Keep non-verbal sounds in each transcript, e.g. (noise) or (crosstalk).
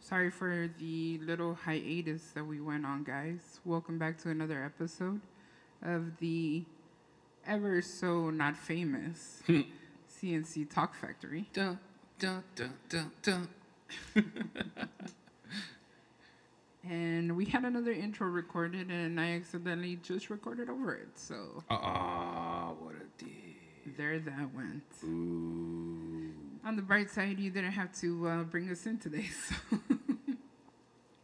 Sorry for the little hiatus that we went on, guys. Welcome back to another episode of the ever so not famous hmm. CNC Talk Factory. Dun, dun, dun, dun, dun. (laughs) And we had another intro recorded, and I accidentally just recorded over it. So Ah, what a day. there that went. Ooh. On the bright side, you didn't have to uh, bring us in today. (laughs)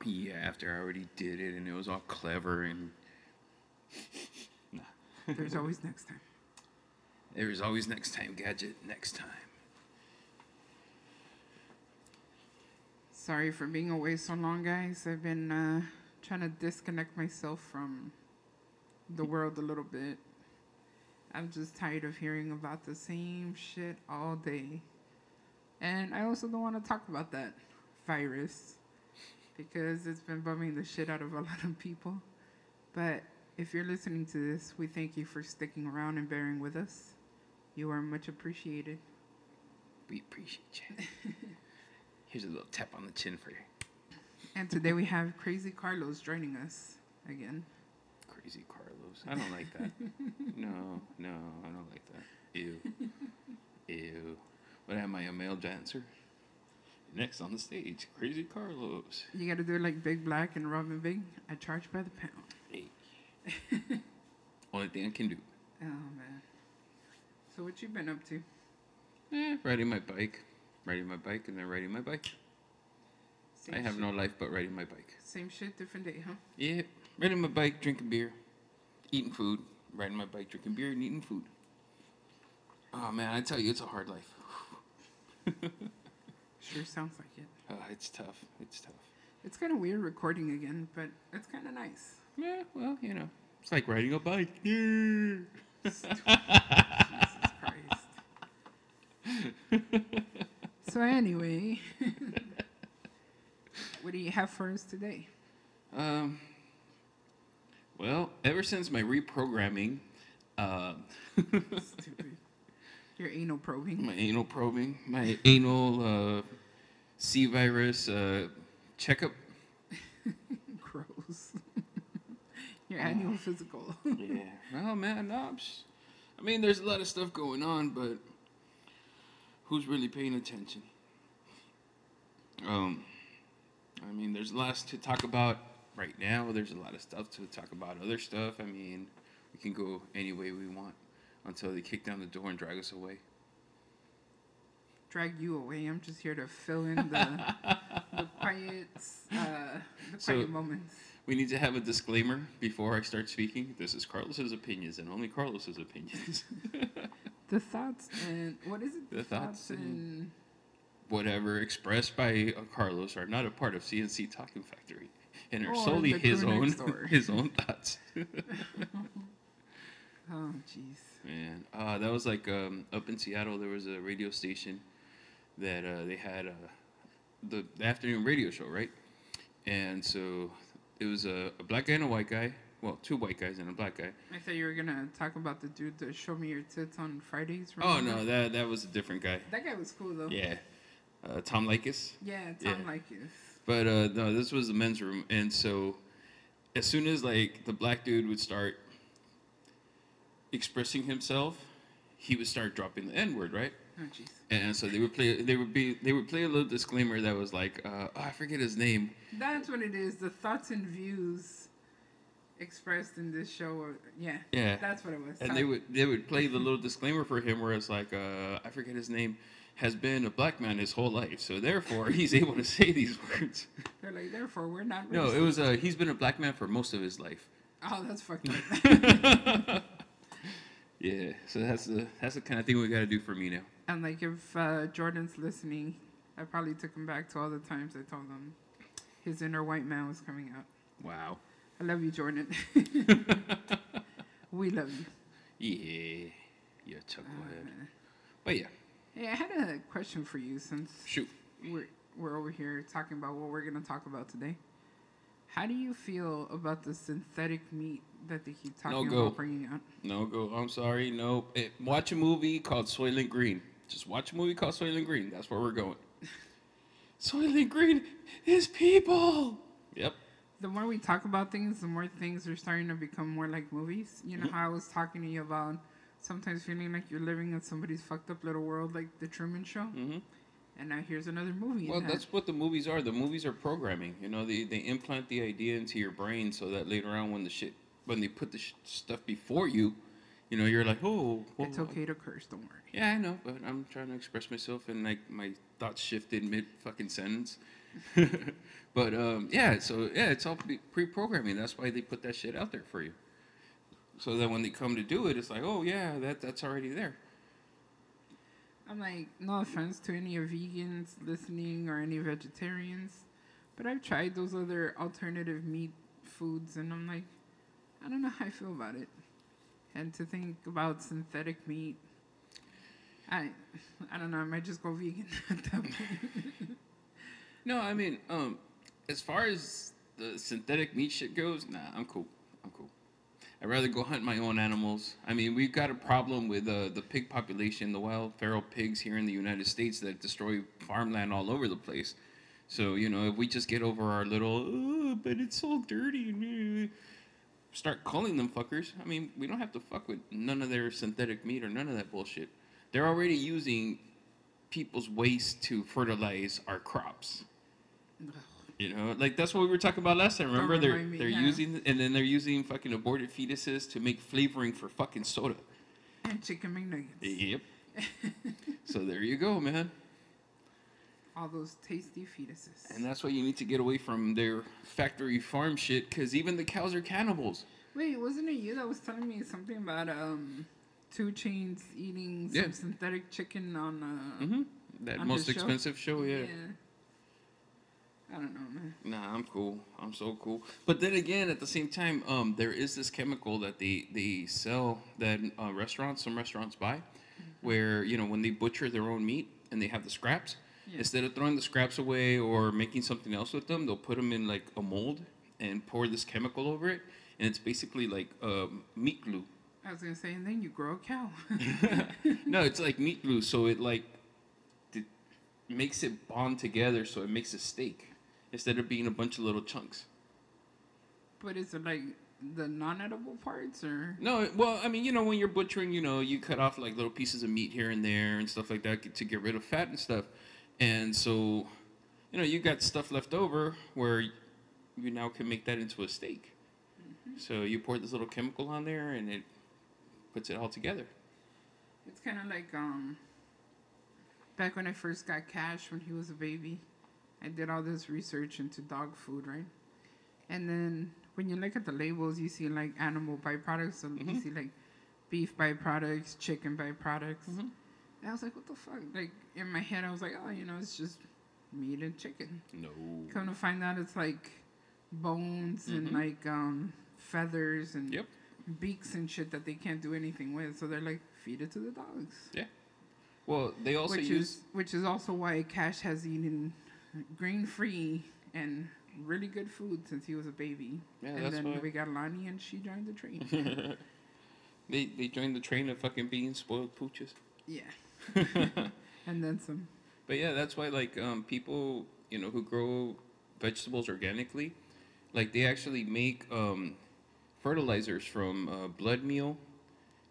So Yeah, after I already did it and it was all clever and there's always next time. there's always next time, gadget, next time. Sorry for being away so long, guys. I've been uh, trying to disconnect myself from the world a little bit. I'm just tired of hearing about the same shit all day. And I also don't want to talk about that virus because it's been bumming the shit out of a (laughs) lot of people. But if you're listening to this, we thank you for sticking around and bearing with us. You are much appreciated. We appreciate you. (laughs) Here's a little tap on the chin for you. And today we have Crazy Carlos joining us again. Crazy Carlos. I don't like that. (laughs) no, no, I don't like that. Ew. Ew. But am I a male dancer? Next on the stage, Crazy Carlos. You got to do it like Big Black and Robin Big. I charge by the pound. Hey. (laughs) Only thing I can do. Oh man. So what you been up to? Eh, riding my bike. Riding my bike and then riding my bike. Same I have shit. no life but riding my bike. Same shit, different day, huh? Yeah, riding my bike, drinking beer, eating food, riding my bike, drinking beer, and eating food. Oh man, I tell you, it's a hard life. (laughs) Sure sounds like it. Uh, it's tough. It's tough. It's kind of weird recording again, but it's kind of nice. Yeah, well, you know, it's like riding a bike. (laughs) Yeah. Jesus Christ. (laughs) so anyway, (laughs) what do you have for us today? Um. Well, ever since my reprogramming, uh, Stupid. Your anal probing. my anal probing, my anal uh, C virus uh, checkup. (laughs) Gross. (laughs) Your annual physical. yeah. Well, man, no, I mean, there's a lot of stuff going on, but who's really paying attention? Um, I mean, there's lots to talk about right now. There's a lot of stuff to talk about. Other stuff. I mean, we can go any way we want until they kick down the door and drag us away. drag you away. I'm just here to fill in the, (laughs) the quiet, uh, the So- quiet moments. We need to have a disclaimer before I start speaking. This is Carlos's opinions and only Carlos's opinions. (laughs) The thoughts and what is it? The thoughts and- Whatever expressed by uh, Carlos are not a part of CNC Talking Factory and are solely his own (laughs) his own thoughts. (laughs) oh jeez. Man, uh, that was like um, up in Seattle. There was a radio station that uh, they had uh, the, the afternoon radio show, right? And so it was a, a black guy and a white guy. Well, two white guys and a black guy. I thought you were gonna talk about the dude that showed me your tits on Fridays. Oh no, that that was a different guy. that guy was cool though. Yeah, uh, Tom Leykis. Yeah, Tom Yeah. Leykis. But uh, no, this was the men's room, and so as soon as like the black dude would start expressing himself, he would start dropping the N word, right? Oh jeez. And so they would play. They would be. They would play a little disclaimer that was like, uh, oh, I forget his name. That's what it is. The thoughts and views expressed in this show. Are, yeah. Yeah. That's what it was. And Sorry. they would they would play the little disclaimer for him where it's like, uh, I forget his name, has been a black man his whole life, so therefore he's (laughs) able to say these words. They're like, therefore, we're not. No, it was uh, he's been a black man for most of his life. Oh, that's fucked up. (laughs) Yeah, so that's the that's the kind of thing we got to do for me now. And like if uh, Jordan's listening, I probably took him back to all the times I told him his inner white man was coming out. Wow. I love you, Jordan. (laughs) we love you. Yeah, yeah, chucklehead. Uh, But yeah, hey, I had a question for you since shoot. we're we're over here talking about what we're gonna talk about today. How do you feel about the synthetic meat that they keep No talking go. about bringing out? No, go. I'm sorry. No. Eh, watch a movie called Soylent Green. Just watch a movie called Soylent Green. That's where we're going. (laughs) Soylent Green is people. Yep. The more we talk about things, the more things are starting to become more like movies. You know Mhm. how I was talking to you about sometimes feeling like you're living in somebody's fucked up little world, like the Truman Show. hmm And now here's another movie. Well, that- that's what the movies are. The movies are programming. You know, they, they implant the idea into your brain so that later on, when the shit, when they put the sh- stuff before you, you know, you're like, oh, well, it's okay to curse. Don't worry. Yeah, I know, but I'm trying to express myself, and like my thoughts shifted mid fucking sentence. But um, yeah, so yeah, it's all pre- pre-programming. That's why they put that shit out there for you. So that when they come to do it, it's like, oh yeah, that that's already there. I'm like, no offense to any of vegans listening or any vegetarians, but I've tried those other alternative meat foods, and I'm like, I don't know how I feel about it. And to think about synthetic meat, I, I don't know. I might just go vegan (laughs) at that point. (laughs) No, I mean, um, as far as the synthetic meat shit goes, nah, I'm cool. I'm cool. I'd rather go hunt my own animals. I mean, we've got a problem with uh, the pig population, the wild feral pigs here in the United States that destroy farmland all over the place. So, you know, if we just get over our little, oh, but it's so dirty, start calling them fuckers, I mean, we don't have to fuck with none of their synthetic meat or none of that bullshit. They're already using people's waste to fertilize our crops. You know, like that's what we were talking about last time. Remember, they're me, they're yeah. using and then they're using fucking aborted fetuses to make flavoring for fucking soda. and chicken McNuggets. Yep. (laughs) so there you go, man. All those tasty fetuses. And that's why you need to get away from their factory farm shit, because even the cows are cannibals. Wait, wasn't it you that was telling me something about um, 2 Chainz eating some Yeah. synthetic chicken on uh, hmm That On most his show? expensive show, yeah. I don't know, man. Nah, I'm cool. I'm so cool. But then again, at the same time, um, there is this chemical that they they sell that uh, restaurants, some restaurants buy, where you know when they butcher their own meat and they have the scraps, Yeah. instead of throwing the scraps away or making something else with them, they'll put them in like a mold and pour this chemical over it, and it's basically like um, meat glue. I was gonna say, and then you grow a cow. (laughs) no, it's like meat glue, so it like it makes it bond together, so it makes a steak instead of being a bunch of little chunks. but is it like the non-edible parts or? No, well, I mean, you know, when you're butchering, you know, you cut off like little pieces of meat here and there and stuff like that to get rid of fat and stuff. And so, you know, you got stuff left over where you now can make that into a steak. So you pour this little chemical on there and it puts it all together. It's kind of like um. Back when I first got Cash when he was a baby, I did all this research into dog food, right? And then when you look at the labels, you see like animal byproducts. So you Mhm. see like beef byproducts, chicken byproducts. Mhm. And I was like, what the fuck? Like in my head, I was like, oh, you know, it's just meat and chicken. No. Come to find out, it's like bones and Mhm. like um, feathers and Yep. beaks and shit that they can't do anything with. So they're like, feed it to the dogs. Yeah. Well, they also which use. is which is also why Cash has eaten grain free and really good food since he was a baby. Yeah, and that's then why. we got Lonnie and she joined the train. (laughs) they they joined the train of fucking being spoiled pooches. yeah. (laughs) and then some. But yeah, that's why like um, people you know who grow vegetables organically, like they actually make um, fertilizers from uh, blood meal,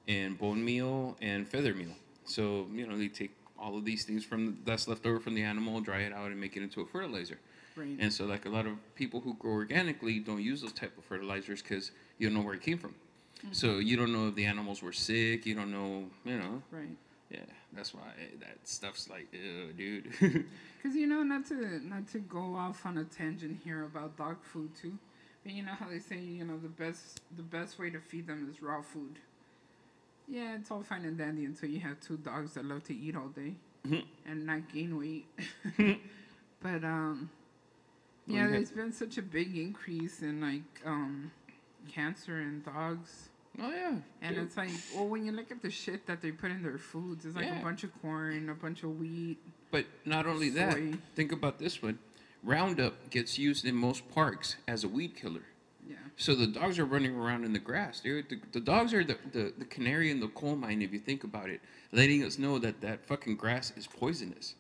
and bone meal and feather meal. So you know they take all of these things from that's left over from the animal, dry it out, and make it into a fertilizer. Right. And so like a lot of people who grow organically don't use those type of fertilizers because you don't know where it came from. Mm-hmm. So you don't know if the animals were sick. You don't know, you know. right. Yeah, that's why eh, that stuff's like, ew, dude. (laughs) Because you know, not to not to go off on a tangent here about dog food too, but you know how they say you know the best the best way to feed them is raw food. Yeah, it's all fine and dandy until you have two dogs that love to eat all day Mhm. and not gain weight. (laughs) (laughs) but um, yeah, there's been such a big increase in like um, cancer in dogs. oh yeah. And dude. it's like, well, when you look at the shit that they put in their foods, it's like Yeah. a bunch of corn, a bunch of wheat, But not only that, think about this one. Roundup gets used in most parks as a weed killer. Yeah. So the dogs are running around in the grass, dude. The, the dogs are the, the, the canary in the coal mine, if you think about it, letting us know that that fucking grass is poisonous.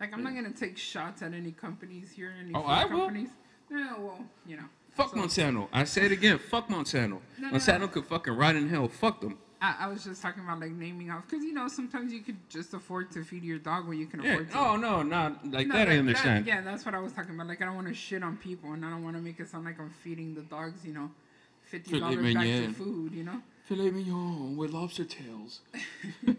Like I'm not gonna take shots at any companies here, in any Oh, I will. companies. No, well, you know. Fuck so- Monsanto. I say it again. Fuck Monsanto. No, no, Monsanto no. could fucking rot in hell. Fuck them. I, I was just talking about like naming off because you know sometimes you could just afford to feed your dog what you can Yeah. afford to. Oh no, not like No, that. I understand. yeah, that's what I was talking about. Like I don't want to shit on people, and I don't want to make it sound like I'm feeding the dogs, you know, fifty dollars back to food, you know. Filet mignon with lobster tails. (laughs)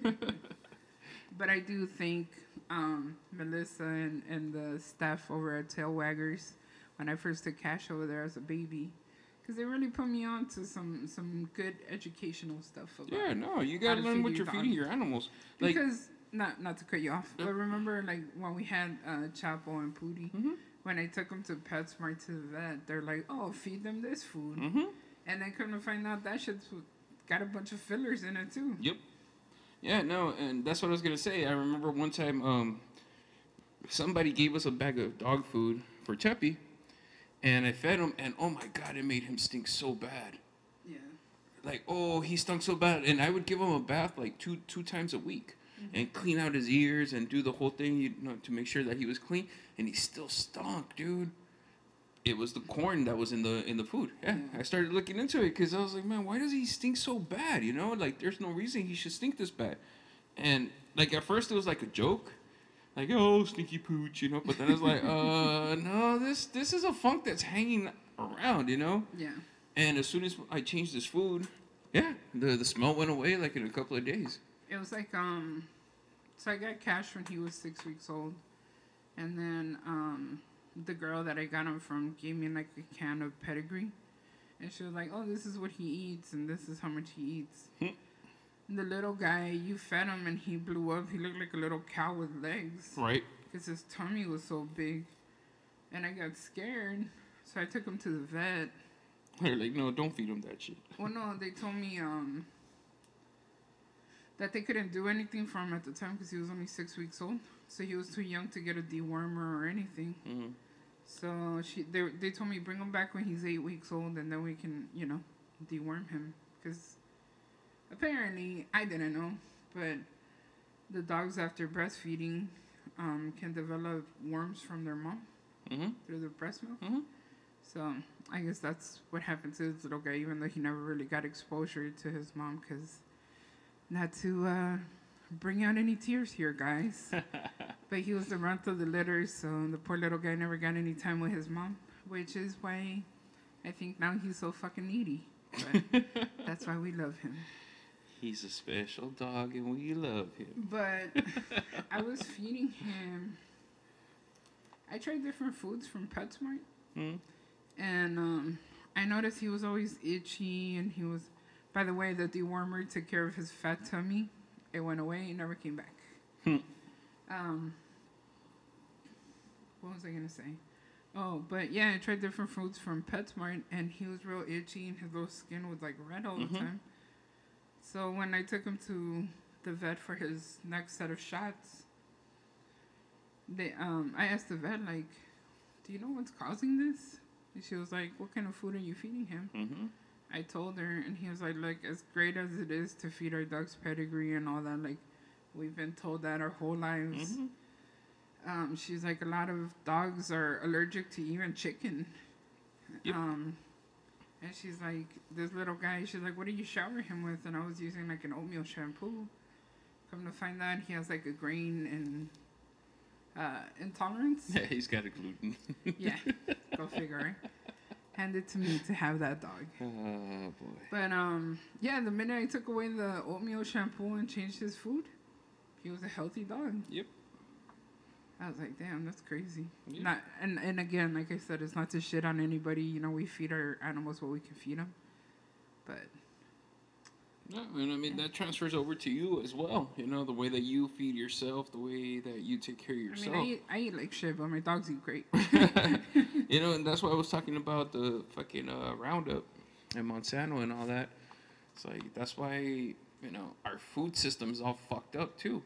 But I do think um, Melissa and, and the staff over at Tail Waggers, when I first took Cash over there as a baby, because they really put me on to some some good educational stuff. About Yeah, no, you gotta learn what you're feeding your animals. Like, because not not to cut you off, Yeah. but remember like when we had uh, Chapo and Pootie, Mhm. when I took them to PetSmart to the vet, they're like, "Oh, feed them this food," mm-hmm. and then come to find out that shit's got a bunch of fillers in it too. Yep. Yeah, no, and that's what I was gonna say. I remember one time, um, somebody gave us a bag of dog food for Cheppy, and I fed him, and oh my god, it made him stink so bad. Yeah. Like, oh, he stunk so bad, and I would give him a bath like two two times a week, mm-hmm. and clean out his ears and do the whole thing, you know, to make sure that he was clean, and he still stunk, dude. It was the corn that was in the in the food. Yeah, Yeah. I started looking into it because I was like, man, why does he stink so bad? You know, like there's no reason he should stink this bad. And like at first it was like a joke, like oh stinky pooch, you know. But then I was like, uh, (laughs) no, this this is a funk that's hanging around, you know. Yeah. And as soon as I changed his food, yeah, the the smell went away like in a couple of days. It was like um, so I got Cash when he was six weeks old, and then um, the girl that I got him from gave me like a can of pedigree, and she was like, "Oh, this is what he eats, and this is how much he eats." The little guy, you fed him, and he blew up. He looked like a little cow with legs, Right. because his tummy was so big, and I got scared, so I took him to the vet. They're like, no, don't feed him that shit. Well, no, they told me um that they couldn't do anything for him at the time because he was only six weeks old, so he was too young to get a dewormer or anything. hmm So she they they told me bring him back when he's eight weeks old, and then we can you know deworm him because apparently I didn't know, but the dogs after breastfeeding um, can develop worms from their mom hmm through the breast milk. hmm So I guess that's what happened to this little guy, even though he never really got exposure to his mom, because not to uh, bring out any tears here, guys. (laughs) but he was the runt of the litter, so the poor little guy never got any time with his mom, which is why I think now he's so fucking needy. But (laughs) that's why we love him. He's a special dog, and we love him. But (laughs) I was feeding him. I tried different foods from PetSmart. Mm. And um, I noticed he was always itchy, and he was. By the way, the dewormer took care of his fat tummy. It went away. It never came back. Hmm. Um, what was I gonna say? Oh, but yeah, I tried different foods from PetSmart, and he was real itchy, and his little skin was like red all the time. So when I took him to the vet for his next set of shots, they um, I asked the vet like, "Do you know what's causing this?" And she was like, "What kind of food are you feeding him?" hmm I told her, and he was like, "Look, as great as it is to feed our dogs pedigree and all that, like, we've been told that our whole lives." hmm Um, she's like, a lot of dogs are allergic to even chicken. Yep. Um, and she's like, this little guy, she's like, what do you shower him with? And I was using like an oatmeal shampoo. Come to find out, he has like a grain and uh, intolerance. Yeah, he's got a gluten. (laughs) yeah, go figure. Right? Hand it to me to have that dog. (laughs) Oh boy. But um, yeah, the minute I took away the oatmeal shampoo and changed his food, he was a healthy dog. Yep. I was like, damn, that's crazy. Yeah. Not and and again, like I said, it's not to shit on anybody. You know, we feed our animals what we can feed them. But Yeah, and I mean that transfers over to you as well. You know the way that you feed yourself, the way that you take care of I yourself. mean, I eat, I eat like shit, but my dogs eat great. (laughs) (laughs) you know, and that's why I was talking about the fucking uh, Roundup and Monsanto and all that. It's like that's why you know our food system's all fucked up too.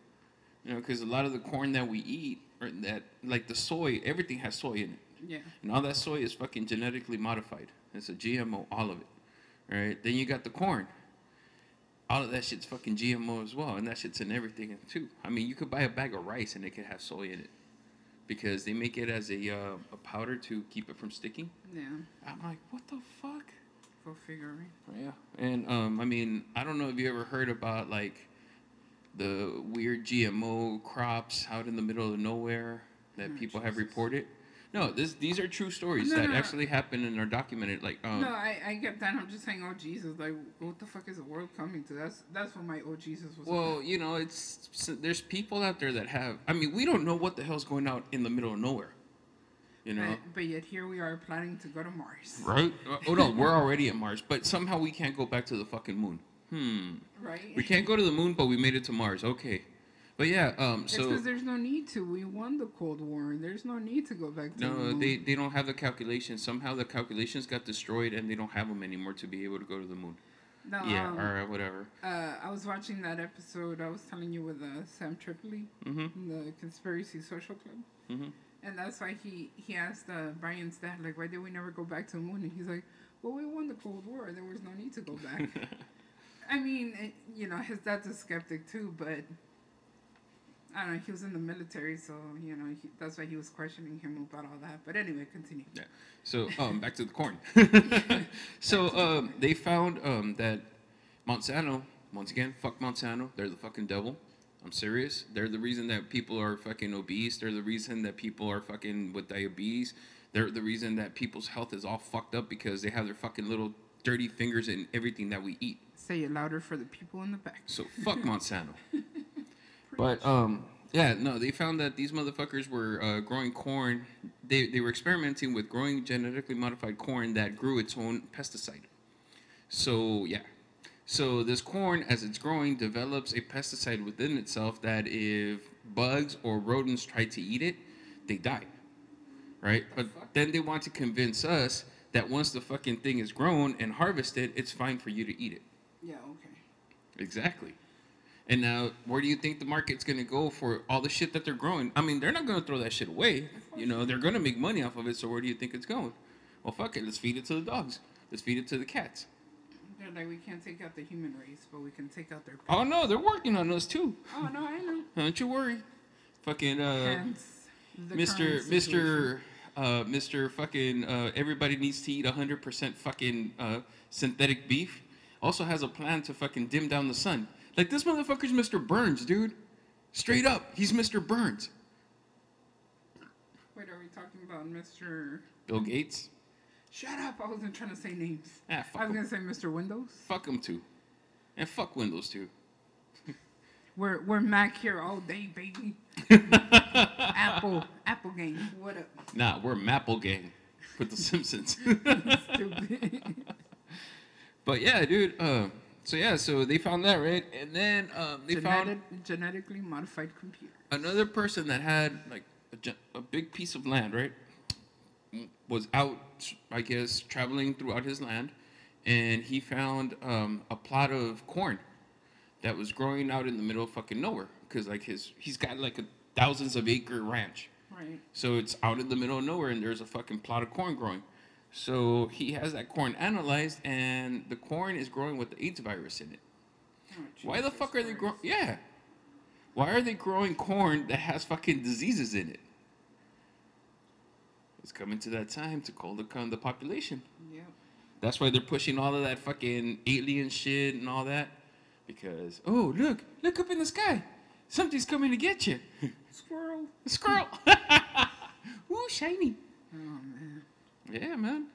You know, because a lot of the corn that we eat or that like the soy, everything has soy in it, Yeah. and all that soy is fucking genetically modified. It's a GMO, all of it. Right? Then you got the corn. All of that shit's fucking GMO as well, and that shit's in everything too. I mean, you could buy a bag of rice and it could have soy in it, because they make it as a uh, a powder to keep it from sticking. Yeah. I'm like, what the fuck? Go figure. Right? Yeah, and um, I mean, I don't know if you ever heard about like the weird GMO crops out in the middle of nowhere that Oh, people have reported. No, this these are true stories No, that no, no. actually happened and are documented. Like, um, no, I, I get that. I'm just saying, oh Jesus, like, what the fuck is the world coming to? That's that's what my oh Jesus was. well, you know, it's s- there's people out there that have. I mean, we don't know what the hell's going out in the middle of nowhere. You know, But, but yet here we are planning to go to Mars. right? Oh no, we're already at Mars, but somehow we can't go back to the fucking moon. Hmm. Right. We can't go to the moon, but we made it to Mars. Okay. But yeah, um, so because there's no need to. We won the Cold War. and There's no need to go back to the no, moon. they they don't have the calculations. Somehow the calculations got destroyed, and they don't have them anymore to be able to go to the moon. No, yeah, um, or whatever. Uh, I was watching that episode. I was telling you with uh, Sam Tripoli, Mhm. from the Conspiracy Social Club, mm-hmm. and that's why he he asked uh, Brian's dad like, why did we never go back to the moon? And he's like, well, we won the Cold War. There was no need to go back. (laughs) I mean, it, you know, his dad's a skeptic too, but I don't know. He was in the military, so you know he, that's why he was questioning him about all that. But anyway, continue. Yeah. So um, back to the corn. (laughs) so um, they found um, that Monsanto, once again, fuck Monsanto. They're the fucking devil. I'm serious. They're the reason that people are fucking obese. They're the reason that people are fucking with diabetes. They're the reason that people's health is all fucked up because they have their fucking little dirty fingers in everything that we eat. Say it louder for the people in the back. So fuck Monsanto. (laughs) But um, yeah, no, they found that these motherfuckers were uh, growing corn. They they were experimenting with growing genetically modified corn that grew its own pesticide. So yeah, so this corn, as it's growing, develops a pesticide within itself that if bugs or rodents try to eat it, they die. Right? But then they want to convince us that once the fucking thing is grown and harvested, it's fine for you to eat it. Yeah. Okay. Exactly. And now, where do you think the market's gonna go for all the shit that they're growing? I mean, they're not gonna throw that shit away. You know, they're gonna make money off of it. So where do you think it's going? Well, fuck it. Let's feed it to the dogs. Let's feed it to the cats. They're like, we can't take out the human race, but we can take out their. Oh no, they're working on us too. Oh no, I know. (laughs) Don't you worry. Fucking uh, Mr. Mr. Uh, Mr. Fucking uh, everybody needs to eat hundred percent fucking uh, synthetic beef. Also has a plan to fucking dim down the sun. Like this motherfucker's Mr. Burns, dude. Straight up, he's Mr. Burns. Wait, are we talking about Mr. Bill Gates. Shut up! I wasn't trying to say names. Ah, I was him. gonna say Mr. Windows. Fuck him too. And fuck Windows too. (laughs) We're we're Mac here all day, baby. (laughs) Apple Apple game. What up? Nah, we're Maple Gang with the Simpsons. (laughs) Stupid. But yeah, dude. Uh, so yeah, so they found that right, and then um, they found genetically modified computer. another person that had like a, a big piece of land, right? Was out, I guess, traveling throughout his land, and he found um, a plot of corn that was growing out in the middle of fucking nowhere. Cause like his, he's got like a thousands of acre ranch, Right. so it's out in the middle of nowhere, and there's a fucking plot of corn growing. So he has that corn analyzed, and the corn is growing with the AIDS virus in it. Oh, Why the fuck are they growing? Yeah. Why are they growing corn that has fucking diseases in it? It's coming to that time to call the con the population. Yeah. That's why they're pushing all of that fucking alien shit and all that. Because oh look, look up in the sky, something's coming to get you. (laughs) Squirrel. Squirrel. (laughs) Ooh, shiny. Oh man, Yeah, man.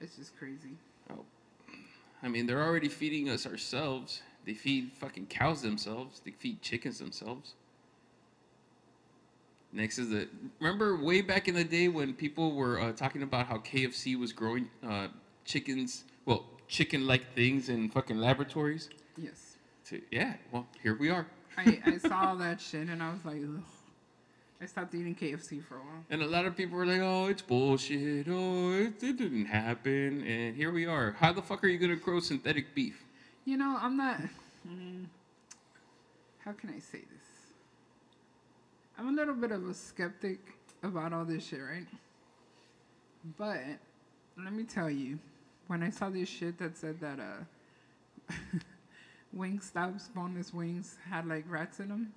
it's just crazy. Oh. I mean, they're already feeding us ourselves. They feed fucking cows themselves. They feed chickens themselves. Next is the remember way back in the day when people were uh, talking about how KFC was growing uh, chickens, well, chicken-like things in fucking laboratories. Yes. To, yeah, well, here we are. I, I (laughs) saw that shit and I was like, Ugh. I stopped eating KFC for a while. And a lot of people were like, "Oh, it's bullshit. Oh, it, it didn't happen." And here we are. How the fuck are you gonna grow synthetic beef? You know, I'm not. Mm, how can I say this? I'm a little bit of a skeptic about all this shit, right? But let me tell you, when I saw this shit that said that uh, (laughs) Wingstop's boneless wings had like rats in them,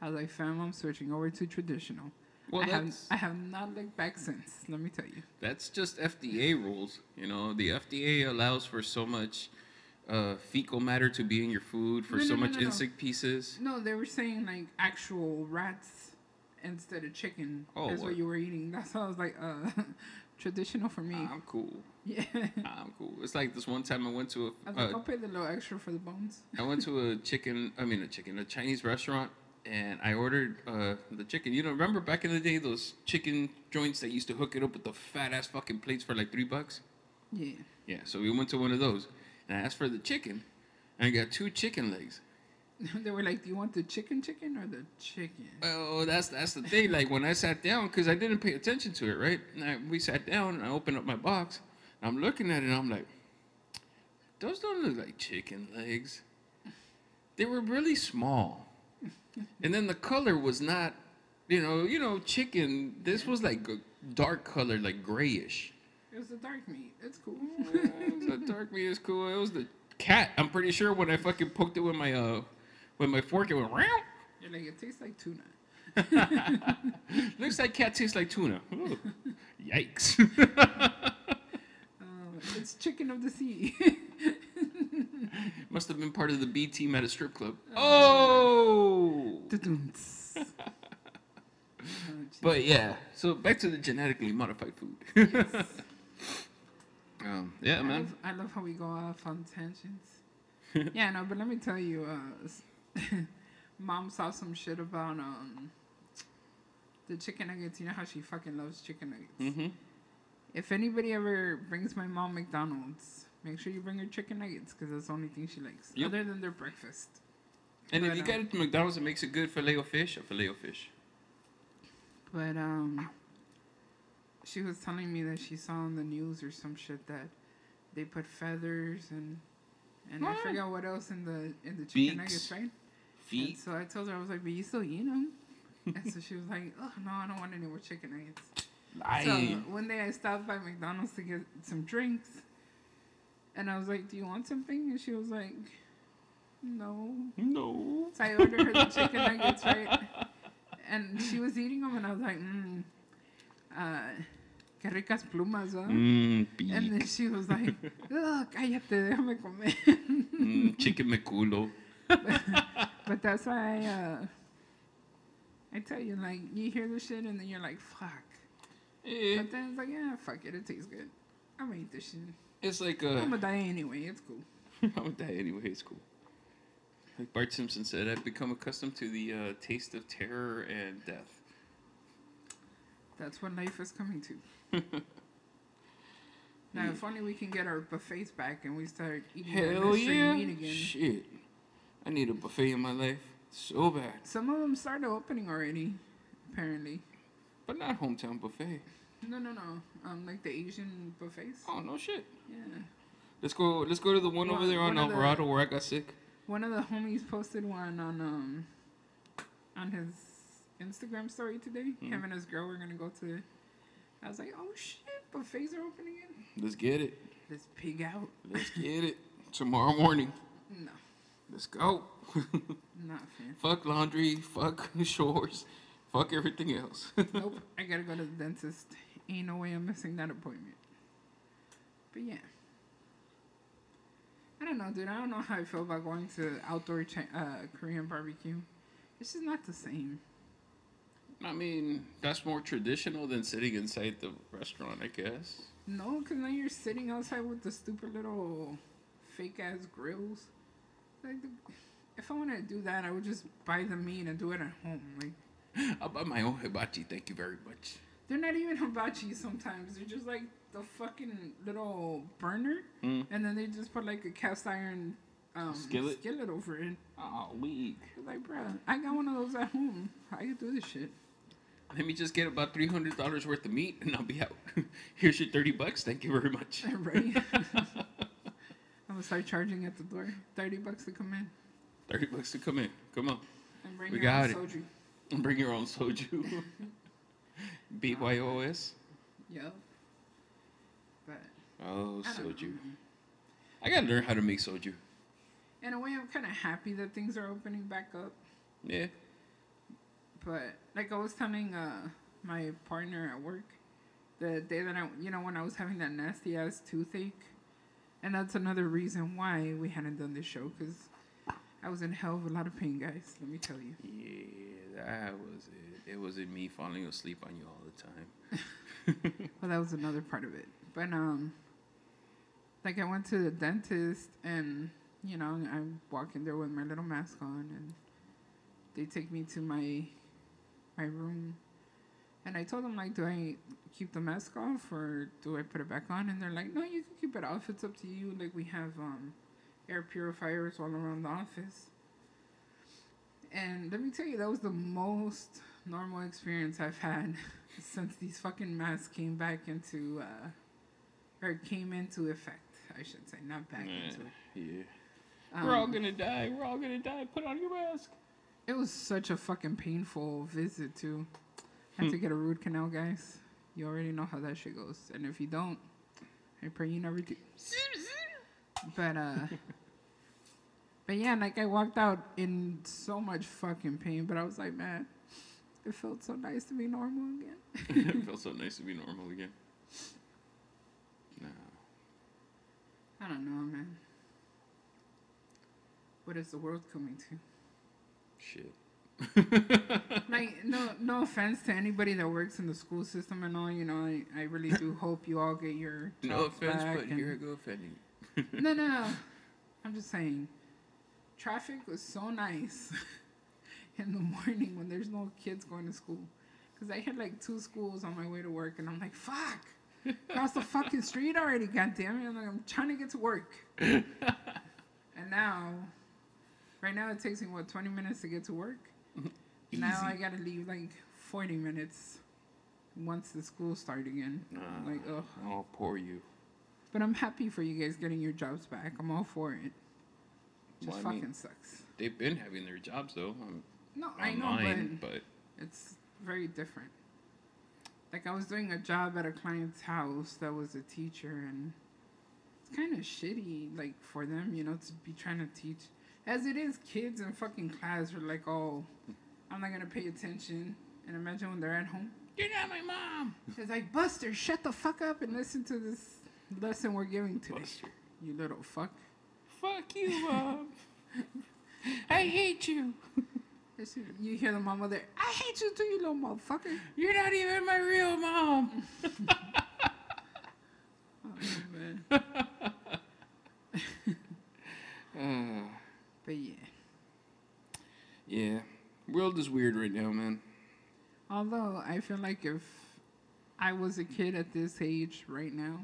I was like, fam, I'm switching over to traditional. Well, I have I have not looked back since. Let me tell you. that's just FDA rules. You know, the FDA allows for so much uh, fecal matter to be in your food, for No, so no, no, much no, no. insect pieces. No, they were saying like actual rats instead of chicken. Oh, That's what what? you were eating. That's why I was like, uh, (laughs) traditional for me. I'm cool. yeah. (laughs) I'm cool. It's like this one time I went to I was a, like, uh, I'll pay the little extra for the bones. I went to a (laughs) chicken. I mean, a chicken, a Chinese restaurant, and I ordered uh, the chicken. You know, remember back in the day those chicken joints that used to hook it up with the fat ass fucking plates for like three bucks? Yeah. Yeah. So we went to one of those, and I asked for the chicken, and I got two chicken legs. (laughs) they were like, "Do you want the chicken, chicken, or the chicken?" Oh, that's that's the thing. Like when I sat down, because I didn't pay attention to it, right? And I, we sat down, and I opened up my box. And I'm looking at it, and I'm like, those don't look like chicken legs. They were really small, and then the color was not, you know, you know, chicken. This was like a dark color, like grayish. It was the dark meat. It's cool. the dark meat is cool. It was the cat. I'm pretty sure when I fucking poked it with my uh, with my fork, it went round. You're like, it tastes like tuna. (laughs) Looks like cat tastes like tuna. Ooh, (laughs) Yikes. (laughs) Um, it's chicken of the sea. (laughs) Must have been part of the B team at a strip club. Oh! (laughs) But yeah, so back to the genetically modified food. (laughs) um, yeah, I man. love, I love how we go off on tangents. yeah, no, but let me tell you, uh, mom saw some shit about um the chicken nuggets. You know how she fucking loves chicken nuggets. hmm If anybody ever brings my mom McDonald's, make sure you bring her chicken nuggets because that's the only thing she likes, Yep. other than their breakfast. And if you uh, got it to McDonald's, it makes it good filet o fish or filet o fish. But um, she was telling me that she saw on the news or some shit that they put feathers and and I forgot what else in the in the chicken Beaks, nuggets, right? And Feet. so I told her I was like, but you still eat them? and so she was like, oh no, I don't want any more chicken nuggets. So one day I stopped by McDonald's to get some drinks, and I was like, "Do you want something?" And she was like, "No." no. So I ordered her the chicken nuggets, right? And she was eating them, and I was like, "Mmm, uh, qué ricas plumas, huh?" Mmm, And then she was like, "Ugh, cállate, déjame comer." Mm, chicken me culo. but that's why I, uh, I tell you, like, you hear the shit, and then you're like, "Fuck." Eh, But then it's like, yeah, fuck it, it tastes good. I'm gonna eat this shit. It's like I'm uh, gonna die anyway. It's cool. (laughs) I'm gonna die anyway. It's cool. Like Bart Simpson said, I've become accustomed to the uh, taste of terror and death. That's what life is coming to. (laughs) now, if only we can get our buffets back and we start eating Hell yeah! meat again. Shit, I need a buffet in my life so bad, Some of them started opening already, apparently. but not hometown buffet. No, no, no. Um, like the Asian buffets. Oh no shit. Yeah. Let's go. Let's go to the one over there on one of the- Alvarado where I got sick. One of the homies posted one on um on his Instagram story today. Mhm. Him and his girl were gonna go to. I was like, oh shit, buffets are opening again. Let's get it. Let's pig out. Let's (laughs) get it. Tomorrow morning. No, Let's go. (laughs) not fan. fuck laundry. Fuck (laughs) chores. Fuck everything else. nope, I gotta go to the dentist. Ain't no way I'm missing that appointment. But yeah. I don't know, dude. I don't know how I feel about going to outdoor Chi- uh, Korean barbecue. It's just not the same. I mean, that's more traditional than sitting inside the restaurant, I guess. No, because now you're sitting outside with the stupid little fake ass grills. Like, the, if I want to do that, I would just buy the meat and do it at home. Like, (laughs) I'll buy my own hibachi. Thank you very much. They're not even (laughs) hibachi sometimes. They're just like the fucking little burner, Mm. and then they just put like a cast iron um, Skillet? skillet over it. Oh, weak. Like, bruh, I got one of those at home. How you do this shit? Let me just get about three hundred dollars worth of meat, and I'll be out. (laughs) Here's your thirty bucks. Thank you very much. (laughs) right? I'm gonna start charging at the door. Thirty bucks to come in Thirty bucks to come in. Come on. and bring We your own got it. soju. Bring your own soju. (laughs) BYOS. Yep. But Oh, I don't soju. know. I gotta learn how to make soju. In a way, I'm kind of happy that things are opening back up. Yeah. But like I was telling uh my partner at work, the day that I, you know, when I was having that nasty ass toothache, and that's another reason why we hadn't done this show because I was in hell of a lot of pain, guys. Let me tell you. Yeah, that was it. It wasn't me falling asleep on you all the time. (laughs) Well, that was another part of it. But um, like I went to the dentist, and you know, I walk in there with my little mask on, and they take me to my my room, and I told them like, do I keep the mask off or do I put it back on? And they're like, no, you can keep it off. It's up to you. Like we have um, air purifiers all around the office. And let me tell you, that was the most normal experience I've had (laughs) since these fucking masks came back into, uh, or came into effect, I should say, not back Nah, into. yeah. We're all Um, gonna die. We're all gonna die. Put on your mask. It was such a fucking painful visit too. I had to get a root canal, guys. You already know how that shit goes, and if you don't, I pray you never do. But uh, (laughs) but yeah, like I walked out in so much fucking pain, but I was like, man, it felt so nice to be normal again. (laughs) it felt so nice to be normal again. Nah. I don't know, man. What is the world coming to? Shit. (laughs) (laughs) like no no offense to anybody that works in the school system and all you know i, I really do hope you all get your No offense, back but and- here I go offending. no no no i'm just saying traffic was so nice in the (laughs) morning when there's no kids going to school because i had like two schools on my way to work and i'm like fuck across the fucking street already god damn it i'm like i'm trying to get to work (laughs) and now right now it takes me what 20 minutes to get to work (laughs) now I gotta leave like 40 minutes once the school start again. Ah. like, ugh. Oh, poor you. But I'm happy for you guys getting your jobs back. I'm all for it. Just Well, fucking mean- sucks. They've been having their jobs though. Um, No, I know, but but it's very different. Like I was doing a job at a client's house that was a teacher, and it's kind of shitty, like for them, you know, to be trying to teach. As it is, kids in fucking class are like, "Oh, I'm not gonna pay attention." And imagine when they're at home. you're not my mom. She's like, Buster, shut the fuck up and listen to this lesson we're giving today. Buster. You little fuck. Fuck you, mom. (laughs) I hate you. (laughs) You hear the mama there, I hate you too, you little motherfucker. You're not even my real mom. (laughs) (laughs) Oh, man. Uh, (laughs) (sighs) But yeah. yeah, world is weird right now, man. Although I feel like if I was a kid at this age right now,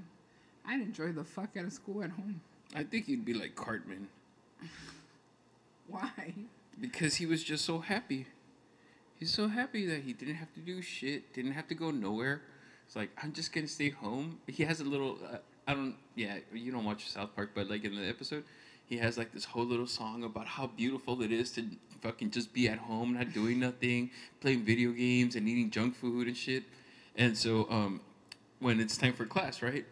I'd enjoy the fuck out of school at home. I think you'd be like Cartman Why? Because he was just so happy. He's so happy that he didn't have to do shit, didn't have to go nowhere. It's like I'm just gonna stay home. He has a little. Uh, I don't. Yeah, you don't watch South Park, but like in the episode, he has like this whole little song about how beautiful it is to fucking just be at home, not doing nothing, playing video games and eating junk food and shit. And so, um, when it's time for class, right?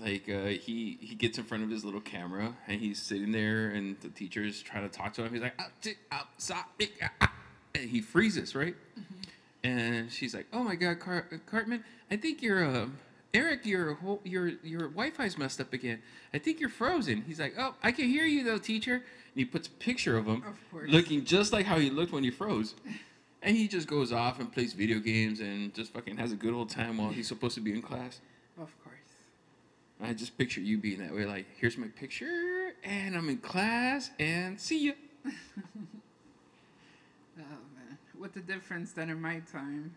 Like uh, he he gets in front of his little camera and he's sitting there, and the teacher's trying to talk to him. He's like, "Ah, t- ah, sa- ik, ah, ah," and he freezes, right? And she's like, "Oh my God, Car- Cartman, I think you're uh, Eric, your whole your your Wi-Fi's messed up again. I think you're frozen." He's like, "Oh, I can hear you though, teacher." And he puts a picture of him, Of looking just like how he looked when he froze. And he just goes off and plays video games and just fucking has a good old time while he's supposed to be in class. I just picture you being that way, like, here's my picture, and I'm in class, and see ya. (laughs) Oh man. With the difference that in my time,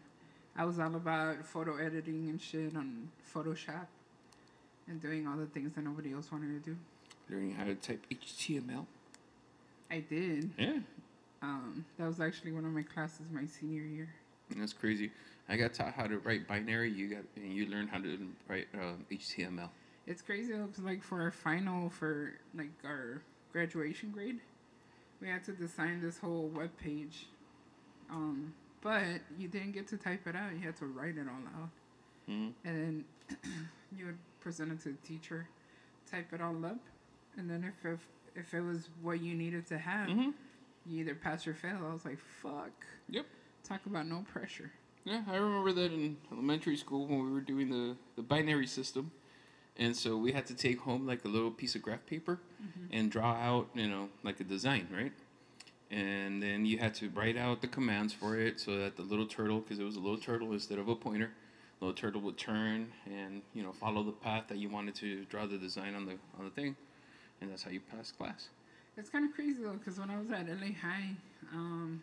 I was all about photo editing and shit on Photoshop and doing all the things that nobody else wanted to do. Learning how to type HTML. I did. Yeah, Um, that was actually one of my classes my senior year. that's crazy. I got taught how to write binary. You got, and you learned how to write um, HTML. It's crazy. It looks like for our final for like our graduation grade, we had to design this whole web page, um, But you didn't get to type it out. You had to write it all out. Mhm. And then (clears throat) you would present it to the teacher, type it all up. And then if, if, if it was what you needed to have, Mhm. you either pass or fail. I was like, fuck. Yep. Talk about no pressure. Yeah, I remember that in elementary school when we were doing the, the binary system. And so we had to take home like a little piece of graph paper and draw out, you know, like a design, right? And then you had to write out the commands for it so that the little turtle, because it was a little turtle instead of a pointer, little turtle would turn and, you know, follow the path that you wanted to draw the design on the on the thing. And that's how you pass class. It's kind of crazy though, because when I was at LA High, um,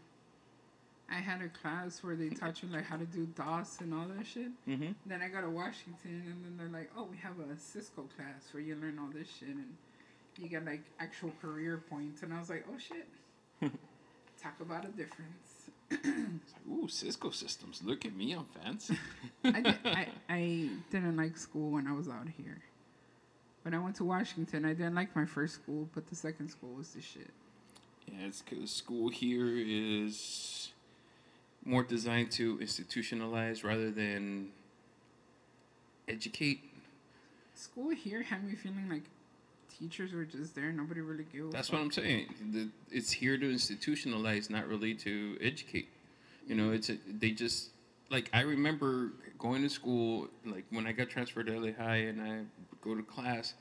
I had a class where they taught you like how to do DOS and all that shit. Mm-hmm. Then I go to Washington, and then they're like, "Oh, we have a Cisco class where you learn all this shit, and you get like actual career points." And I was like, "Oh shit!" (laughs) Talk about a difference. It's like, ooh, Cisco systems. Look at me, I'm fancy. (laughs) I, did, I I didn't like school when I was out here. When I went to Washington, I didn't like my first school, but the second school was the shit. Yeah, it's because school here is more designed to institutionalize rather than educate. School here had me feeling like teachers were just there. Nobody really gave That's what I'm saying. The, it's here to institutionalize, not really to educate. You know, it's a, they just like I remember going to school like when I got transferred to LA High and I go to class,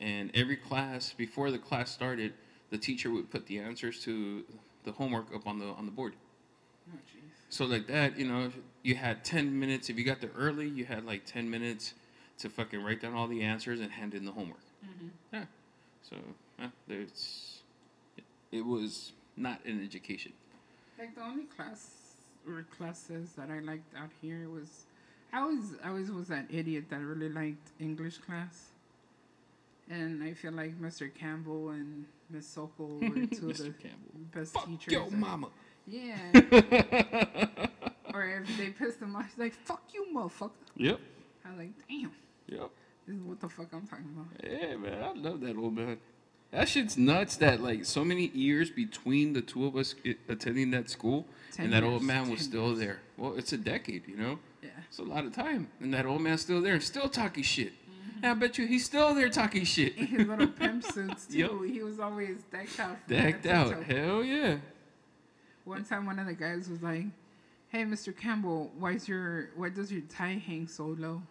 and every class before the class started, the teacher would put the answers to the homework up on the on the board. Oh. So like that, you know, you had ten minutes. If you got there early, you had like ten minutes to fucking write down all the answers and hand in the homework. Mhm. Yeah. So yeah, there's, it, it was not an education. Like the only class or classes that I liked out here was, I always I always was that idiot that really liked English class. And I feel like Mr. Campbell and Miss Sokol were (laughs) two of the Campbell. best Fuck teachers. yo, that- mama. Yeah. (laughs) or if they pissed him off, he's like, "Fuck you, motherfucker." Yep. I was like, "Damn, Yep. this is what the fuck I'm talking about." Yeah, man, I love that old man. That shit's nuts. That like so many years between the two of us attending that school, Ten and that old years, man was still years. there. Well, it's a decade, you know. Yeah. It's a lot of time, and that old man's still there and still talking shit. Mm-hmm. I bet you he's still there talking shit. In his little pimp (laughs) suits too. Yep. He was always decked out. Decked out. Hell yeah. One time, one of the guys was like, "Hey, Mr. Campbell, why's your why does your tie hang so low?